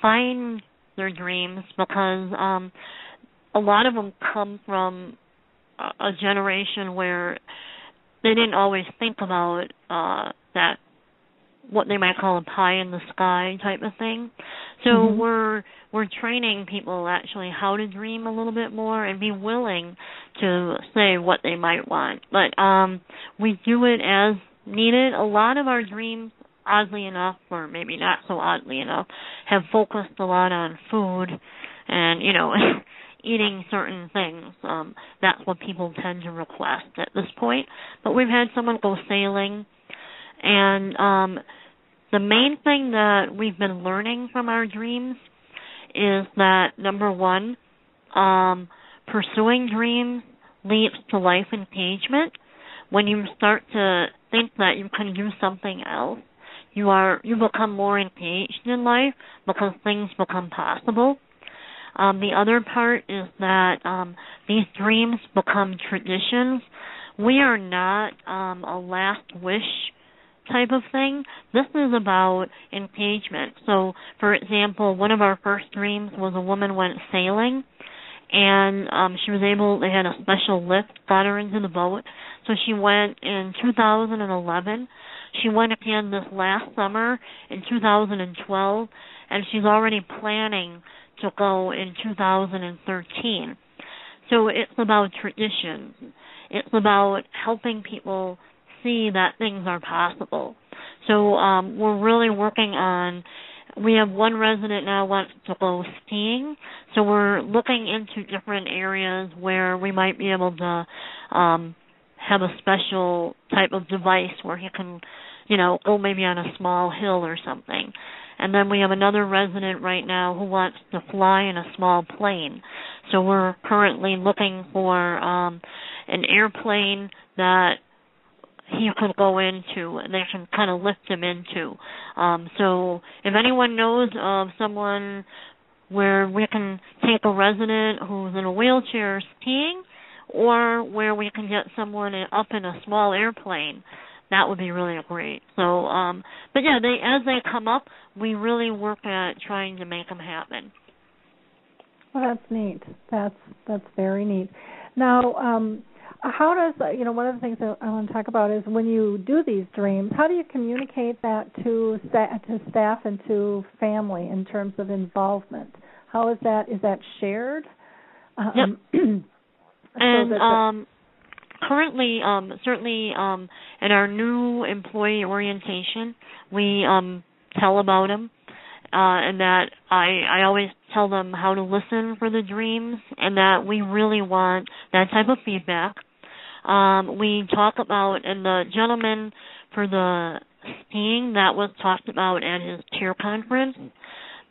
find their dreams because um, a lot of them come from a, generation where they didn't always think about uh, that what they might call a pie in the sky type of thing. So Mhm. we're we're training people actually how to dream a little bit more and be willing to say what they might want. But um we do it as needed. A lot of our dreams oddly enough or maybe not so oddly enough have focused a lot on food and you know eating certain things. Um that's what people tend to request at this point. But we've had someone go sailing and um the main thing that we've been learning from our dreams is that number one, um, pursuing dreams leads to life engagement. When you start to think that you can do something else, you are you become more engaged in life because things become possible. Um, the other part is that um, these dreams become traditions. We are not um, a last wish type of thing. This is about engagement. So, for example, one of our first dreams was a woman went sailing and um she was able they had a special lift got her into the boat. So she went in 2011. She went again this last summer in 2012 and she's already planning to go in 2013. So it's about tradition. It's about helping people see that things are possible. So um, we're really working on. We have one resident now wants to go skiing, so we're looking into different areas where we might be able to um, have a special type of device where he can, you know, go maybe on a small hill or something. And then we have another resident right now who wants to fly in a small plane. So we're currently looking for um, an airplane that he could go into and they can kind of lift him into. Um, so if anyone knows of someone where we can take a resident who's in a wheelchair skiing or where we can get someone up in a small airplane, that would be really great. So, um, but yeah, they as they come up, we really work at trying to make them happen. Well, that's neat. That's that's very neat. Now, um, how does you know one of the things that I want to talk about is when you do these dreams, how do you communicate that to to staff and to family in terms of involvement? How is that? Is that shared? Um, Yep. so and that um currently um certainly um in our new employee orientation we um tell about them uh and that i i always tell them how to listen for the dreams and that we really want that type of feedback. Um we talk about and the gentleman for the skiing that was talked about at his care conference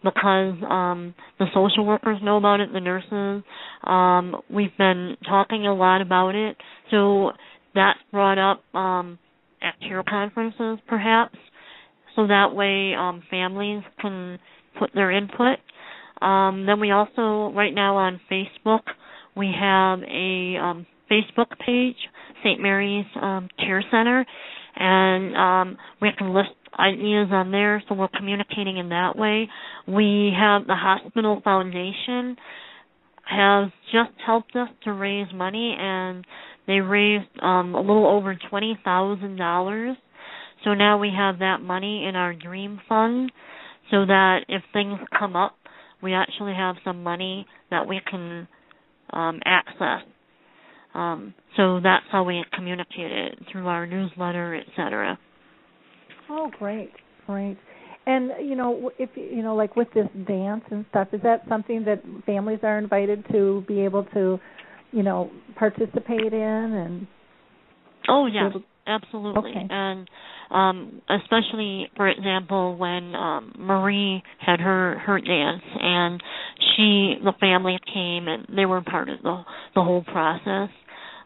because um the social workers know about it, the nurses. Um we've been talking a lot about it. So that's brought up um at care conferences perhaps. So that way um families can put their input. Um then we also right now on Facebook we have a um Facebook page, St. Mary's um Care Center and um we can list ideas on there so we're communicating in that way. We have the hospital foundation has just helped us to raise money and they raised um a little over twenty thousand dollars. So now we have that money in our dream fund so that if things come up we actually have some money that we can um access. Um so that's how we communicate it through our newsletter, etc. Oh, great, great. And you know, if you know, like with this dance and stuff, is that something that families are invited to be able to, you know, participate in? And Oh yes, able- absolutely. Okay. And um especially for example when um Marie had her her dance and she the family came and they were part of the the whole process.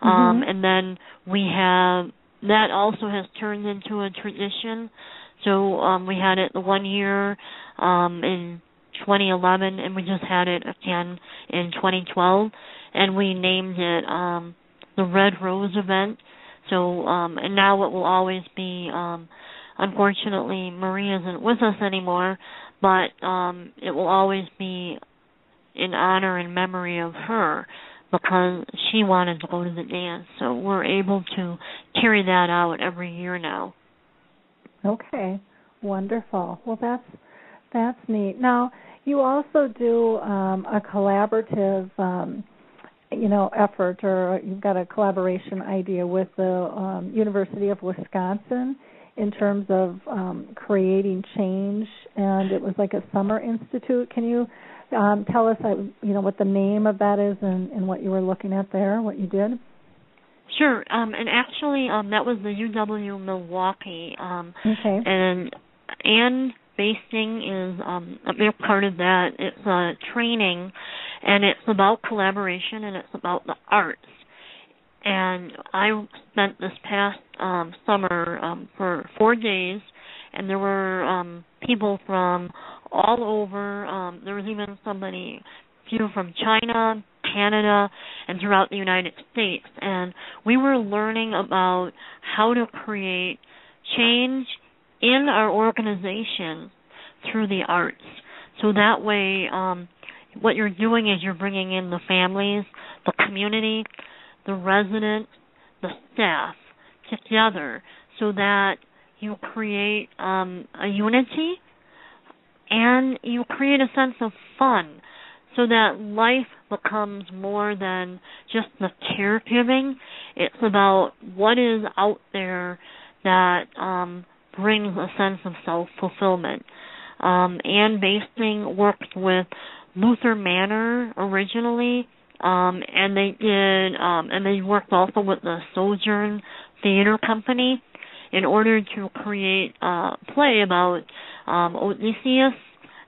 Um Mhm. and then we have that also has turned into a tradition. So um we had it one year um in 2011 and we just had it again in 2012 and we named it um the Red Rose event. So um and now it will always be um unfortunately Marie isn't with us anymore, but um it will always be in honor and memory of her because she wanted to go to the dance. So we're able to carry that out every year now. okay, Wonderful. Well, that's that's neat. Now, you also do um, a collaborative, um, you know, effort, or you've got a collaboration idea with the um, University of Wisconsin in terms of um, creating change, and it was like a summer institute. Can you um, tell us, uh, you know, what the name of that is and, and what you were looking at there, what you did? Sure. Um, and actually, um, that was the UW Milwaukee. Um, okay. Anne Basting is um, a big part of that. It's a training, and it's about collaboration, and it's about the arts. And I spent this past um, summer um, for four days, and there were um, people from all over. Um, there was even somebody, few from China, Canada, and throughout the United States. And we were learning about how to create change in our organization through the arts. So that way, um, what you're doing is you're bringing in the families, the community, the residents, the staff together so that you create um, a unity and you create a sense of fun so that life becomes more than just the caregiving. It's about what is out there that um, brings a sense of self fulfillment. Um, Anne Basting worked with Luther Manor originally, um, and they did, um, and they worked also with the Sojourn Theater Company in order to create a play about um, Odysseus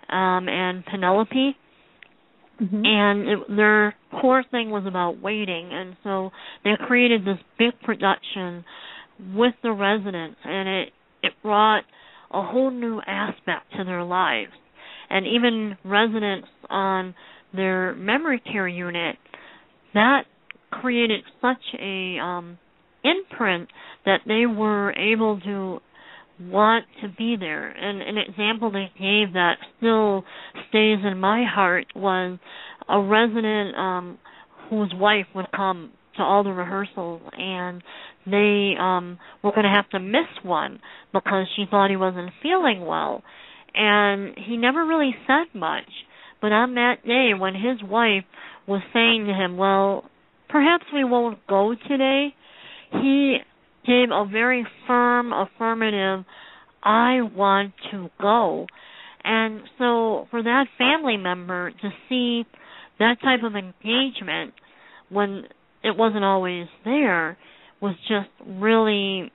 um, and Penelope. Mm-hmm. And it, their core thing was about waiting, and so they created this big production with the residents, and it it brought a whole new aspect to their lives. And even residents on their memory care unit, that created such a um, imprint that they were able to want to be there. And an example they gave that still stays in my heart was a resident um, whose wife would come to all the rehearsals and they um were going to have to miss one because she thought he wasn't feeling well and he never really said much but on that day when his wife was saying to him well perhaps we won't go today he gave a very firm affirmative i want to go and so for that family member to see that type of engagement when it wasn't always there was just really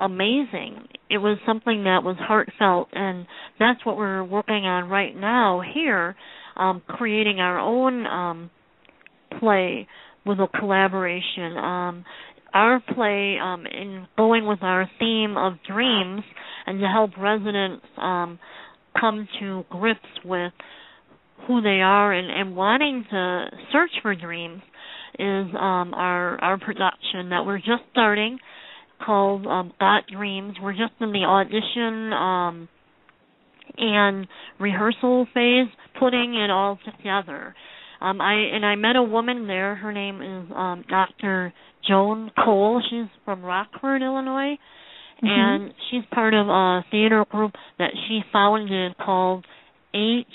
amazing. It was something that was heartfelt and that's what we're working on right now here, um, creating our own um play with a collaboration. Um our play um in going with our theme of dreams and to help residents um come to grips with who they are and, and wanting to search for dreams is um, our our production that we're just starting called um, Got Dreams. We're just in the audition um, and rehearsal phase, putting it all together. Um, I and I met a woman there. Her name is um, Dr. Joan Cole. She's from Rockford, Illinois, mm-hmm. and she's part of a theater group that she founded called H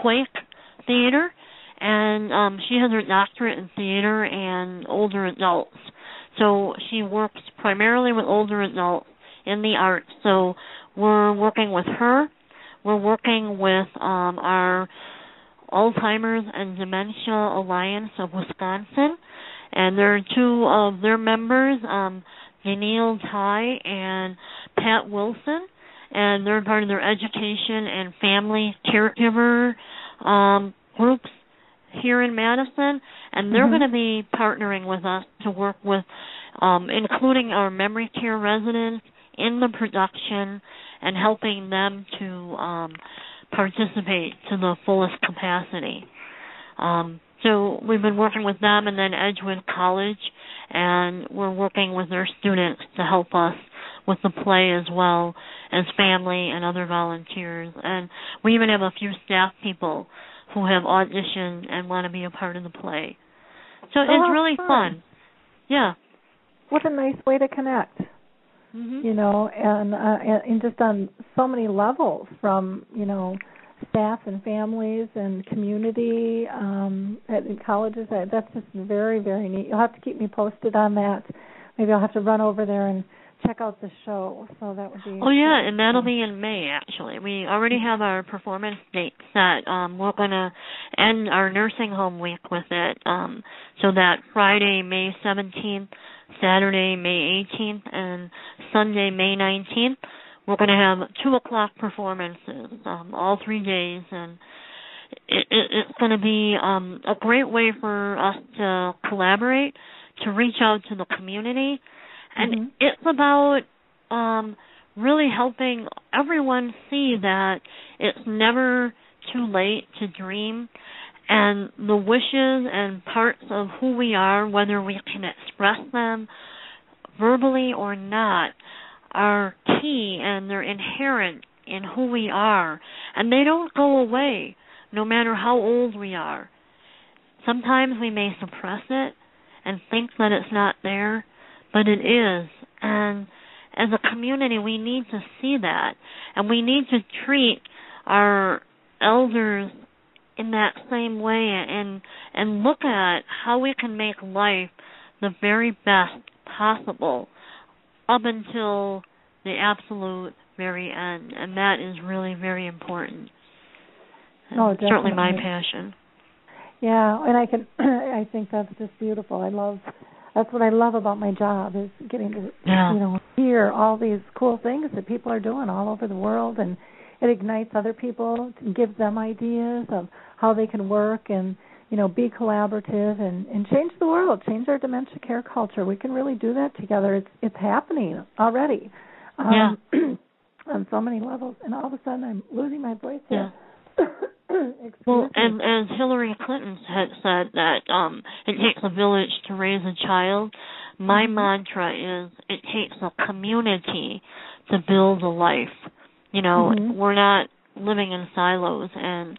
Quake Theater and um she has her doctorate in theater and older adults. So she works primarily with older adults in the arts. So we're working with her. We're working with um our Alzheimer's and Dementia Alliance of Wisconsin. And there are two of their members, um, Danielle Ty and Pat Wilson, and they're part of their education and family caregiver um, groups here in Madison, and they're mm-hmm. going to be partnering with us to work with, um, including our memory care residents in the production and helping them to um, participate to the fullest capacity. Um, so we've been working with them and then Edgewood College, and we're working with their students to help us with the play as well as family and other volunteers. And we even have a few staff people who have auditioned and want to be a part of the play. So oh, it's really fun. fun. Yeah. What a nice way to connect. Mm-hmm. You know, and, uh, and and just on so many levels, from you know staff and families and community um, at colleges. That's just very very neat. You'll have to keep me posted on that. Maybe I'll have to run over there and check out the show. So that would be. Oh yeah, and that'll be in May actually. We already have our performance date set. Um, we're gonna end our nursing home week with it. Um, so that Friday, May seventeenth, Saturday, May eighteenth, and Sunday, May nineteenth, we're gonna have two o'clock performances, um, all three days, and it, it, it's going to be um, a great way for us to collaborate, to reach out to the community, and Mhm. it's about um really helping everyone see that it's never too late to dream and the wishes and parts of who we are whether we can express them verbally or not are key and they're inherent in who we are. And they don't go away no matter how old we are. Sometimes we may suppress it and think that it's not there but it is. And as a community, we need to see that, and we need to treat our elders in that same way, and and look at how we can make life the very best possible up until the absolute very end, and that is really very important. And Oh, certainly my passion. Yeah, and I can. I think that's just beautiful. I love. That's what I love about my job is getting to Yeah. you know hear all these cool things that people are doing all over the world, and it ignites other people to give them ideas of how they can work and you know be collaborative and and change the world, change our dementia care culture. We can really do that together. It's it's happening already. Um, on so many levels, and all of a sudden I'm losing my voice here. Excuse Well, and as Hillary Clinton had said that um it takes a village to raise a child, my Mhm. mantra is it takes a community to build a life. You know, Mhm. we're not living in silos and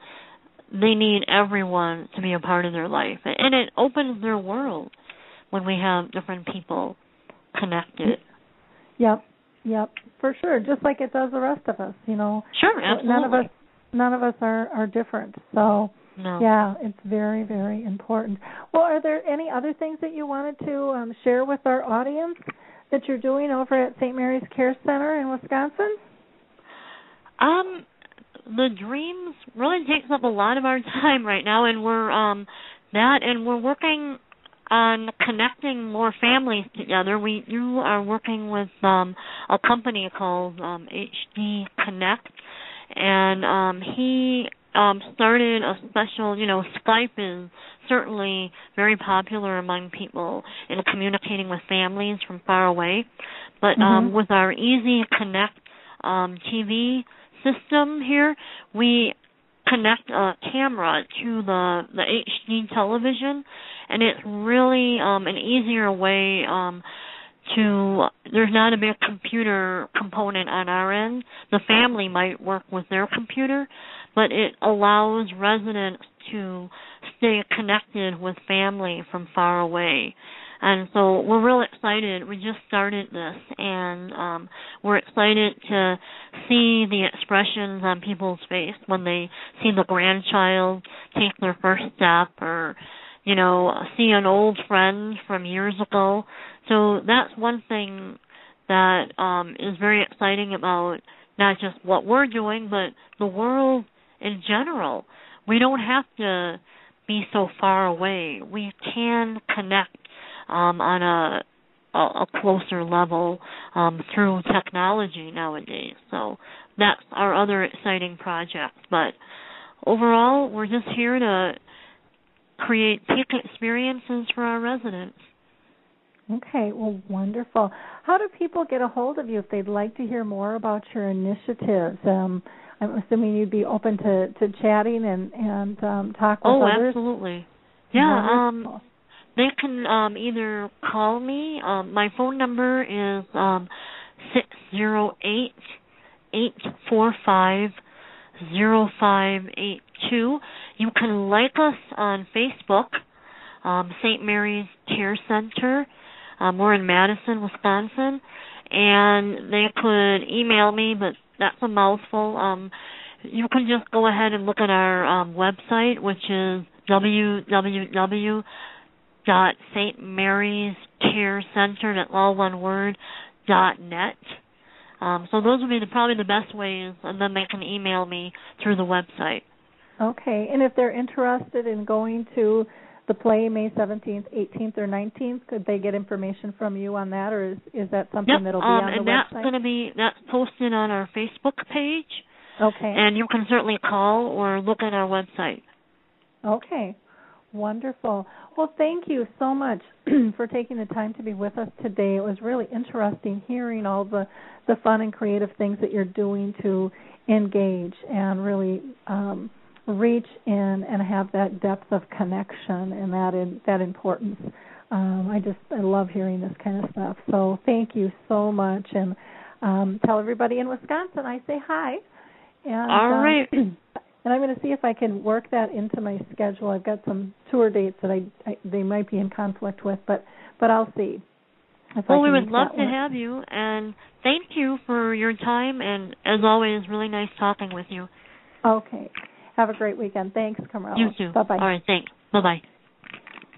they need everyone to be a part of their life. And it opens their world when we have different people connected. Yep, yep, for sure. Just like it does the rest of us, you know. Sure, absolutely. None of us, none of us are are different. So no. yeah, it's very very important. Well, are there any other things that you wanted to um, share with our audience that you're doing over at St. Mary's Care Center in Wisconsin? Um, the dreams really takes up a lot of our time right now, and we're um that, and we're working on connecting more families together. We you are working with um a company called um HD Connect, and um he um started a special. You know, Skype is certainly very popular among people in communicating with families from far away, but um Mhm. with our Easy Connect um TV system here, we connect a camera to the the HD television, and it's really um, an easier way um, to. There's not a big computer component on our end. The family might work with their computer, but it allows residents to stay connected with family from far away. And so we're real excited. We just started this, and um, we're excited to see the expressions on people's face when they see the grandchild take their first step, or you know, see an old friend from years ago. So that's one thing that um, is very exciting about not just what we're doing, but the world in general. We don't have to be so far away. We can connect um, on a, a a closer level um, through technology nowadays. So that's our other exciting project. But overall, we're just here to create peak experiences for our residents. Okay, well, wonderful. How do people get a hold of you if they'd like to hear more about your initiatives? Um, I'm assuming you'd be open to, to chatting and and um, talk with Oh, others. absolutely. Yeah, um Wonderful. They can um either call me. Um my phone number is um six zero eight eight four five zero five eight two. You can like us on Facebook, um, St. Mary's Care Center. Um, we're in Madison, Wisconsin, and they could email me, but that's a mouthful. Um, you can just go ahead and look at our um, website, which is www dot St. Mary's Care Center, at all one word, dot net. Um, so those would be the, probably the best ways, and then they can email me through the website. Okay, and if they're interested in going to the play May 17th, 18th, or 19th, could they get information from you on that, or is is that something yep, that'll be um, on the and website? that's going to be that's posted on our Facebook page. Okay. And you can certainly call or look at our website. Okay. Wonderful. Well, thank you so much for taking the time to be with us today. It was really interesting hearing all the the fun and creative things that you're doing to engage and really um, reach in and have that depth of connection and that in, that importance. Um, I just I love hearing this kind of stuff. So thank you so much, and um, tell everybody in Wisconsin I say hi. And, All um, right. and I'm going to see if I can work that into my schedule. I've got some tour dates that I, I they might be in conflict with, but but I'll see. Well, we would love to work. have you, and thank you for your time. And as always, really nice talking with you. Okay. Have a great weekend. Thanks, Carmela. You too. Bye bye. All right, thanks. Bye bye.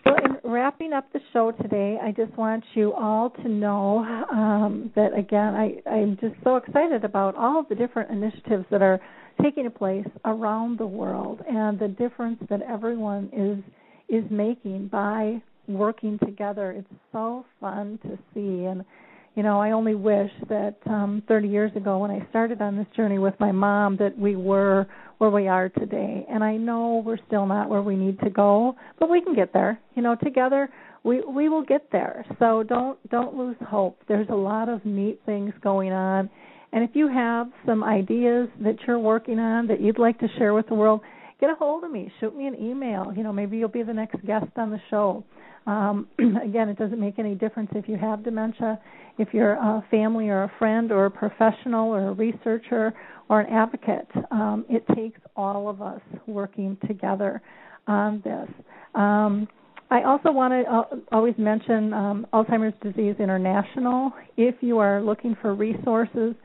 So, in wrapping up the show today, I just want you all to know um, that again, I, I'm just so excited about all the different initiatives that are taking place around the world and the difference that everyone is is making by working together. It's so fun to see and you know, I only wish that um 30 years ago when I started on this journey with my mom that we were where we are today. And I know we're still not where we need to go, but we can get there. You know, together we we will get there. So don't don't lose hope. There's a lot of neat things going on. And if you have some ideas that you're working on that you'd like to share with the world, get a hold of me. Shoot me an email. You know, maybe you'll be the next guest on the show. Um, again, it doesn't make any difference if you have dementia, if you're a family or a friend or a professional or a researcher or an advocate. Um, it takes all of us working together on this. Um, I also want to uh, always mention um, Alzheimer's Disease International. If you are looking for resources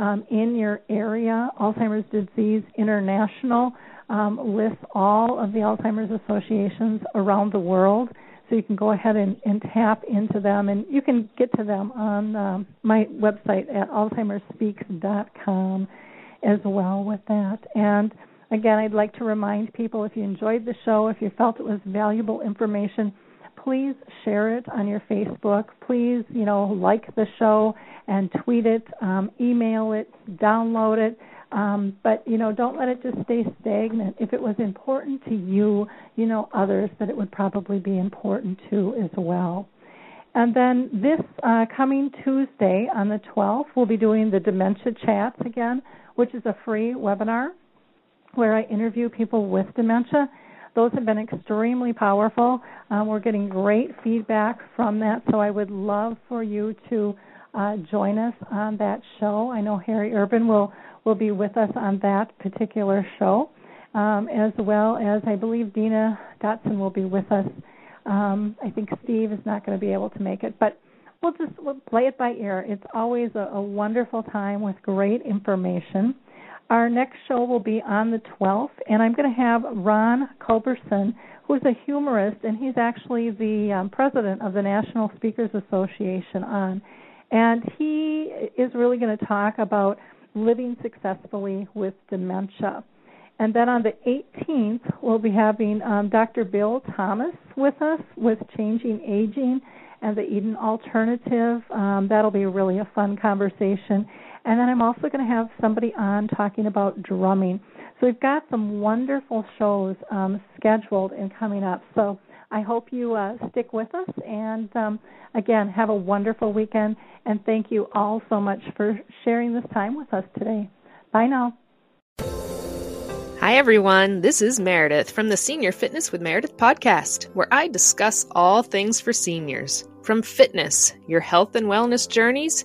um, in your area, Alzheimer's Disease International um, lists all of the Alzheimer's associations around the world. So you can go ahead and, and tap into them and you can get to them on um, my website at alzheimersspeaks.com as well with that. And again i'd like to remind people if you enjoyed the show if you felt it was valuable information please share it on your facebook please you know like the show and tweet it um, email it download it um, but you know, don't let it just stay stagnant. If it was important to you, you know others that it would probably be important to as well. And then this uh, coming Tuesday on the 12th, we'll be doing the Dementia Chats again, which is a free webinar where I interview people with dementia. Those have been extremely powerful. Um, we're getting great feedback from that, so I would love for you to uh, join us on that show. I know Harry Urban will will be with us on that particular show, um, as well as I believe Dina Dotson will be with us. Um, I think Steve is not going to be able to make it, but we'll just we'll play it by ear. It's always a, a wonderful time with great information. Our next show will be on the 12th, and I'm going to have Ron Culberson, who is a humorist, and he's actually the um, president of the National Speakers Association, on. And he is really going to talk about living successfully with dementia. And then on the 18th, we'll be having um, Dr. Bill Thomas with us with Changing Aging and the Eden Alternative. Um, that'll be really a fun conversation. And then I'm also going to have somebody on talking about drumming. So we've got some wonderful shows um, scheduled and coming up. So I hope you uh, stick with us. And um, again, have a wonderful weekend. And thank you all so much for sharing this time with us today. Bye now. Hi, everyone. This is Meredith from the Senior Fitness with Meredith podcast, where I discuss all things for seniors from fitness, your health and wellness journeys,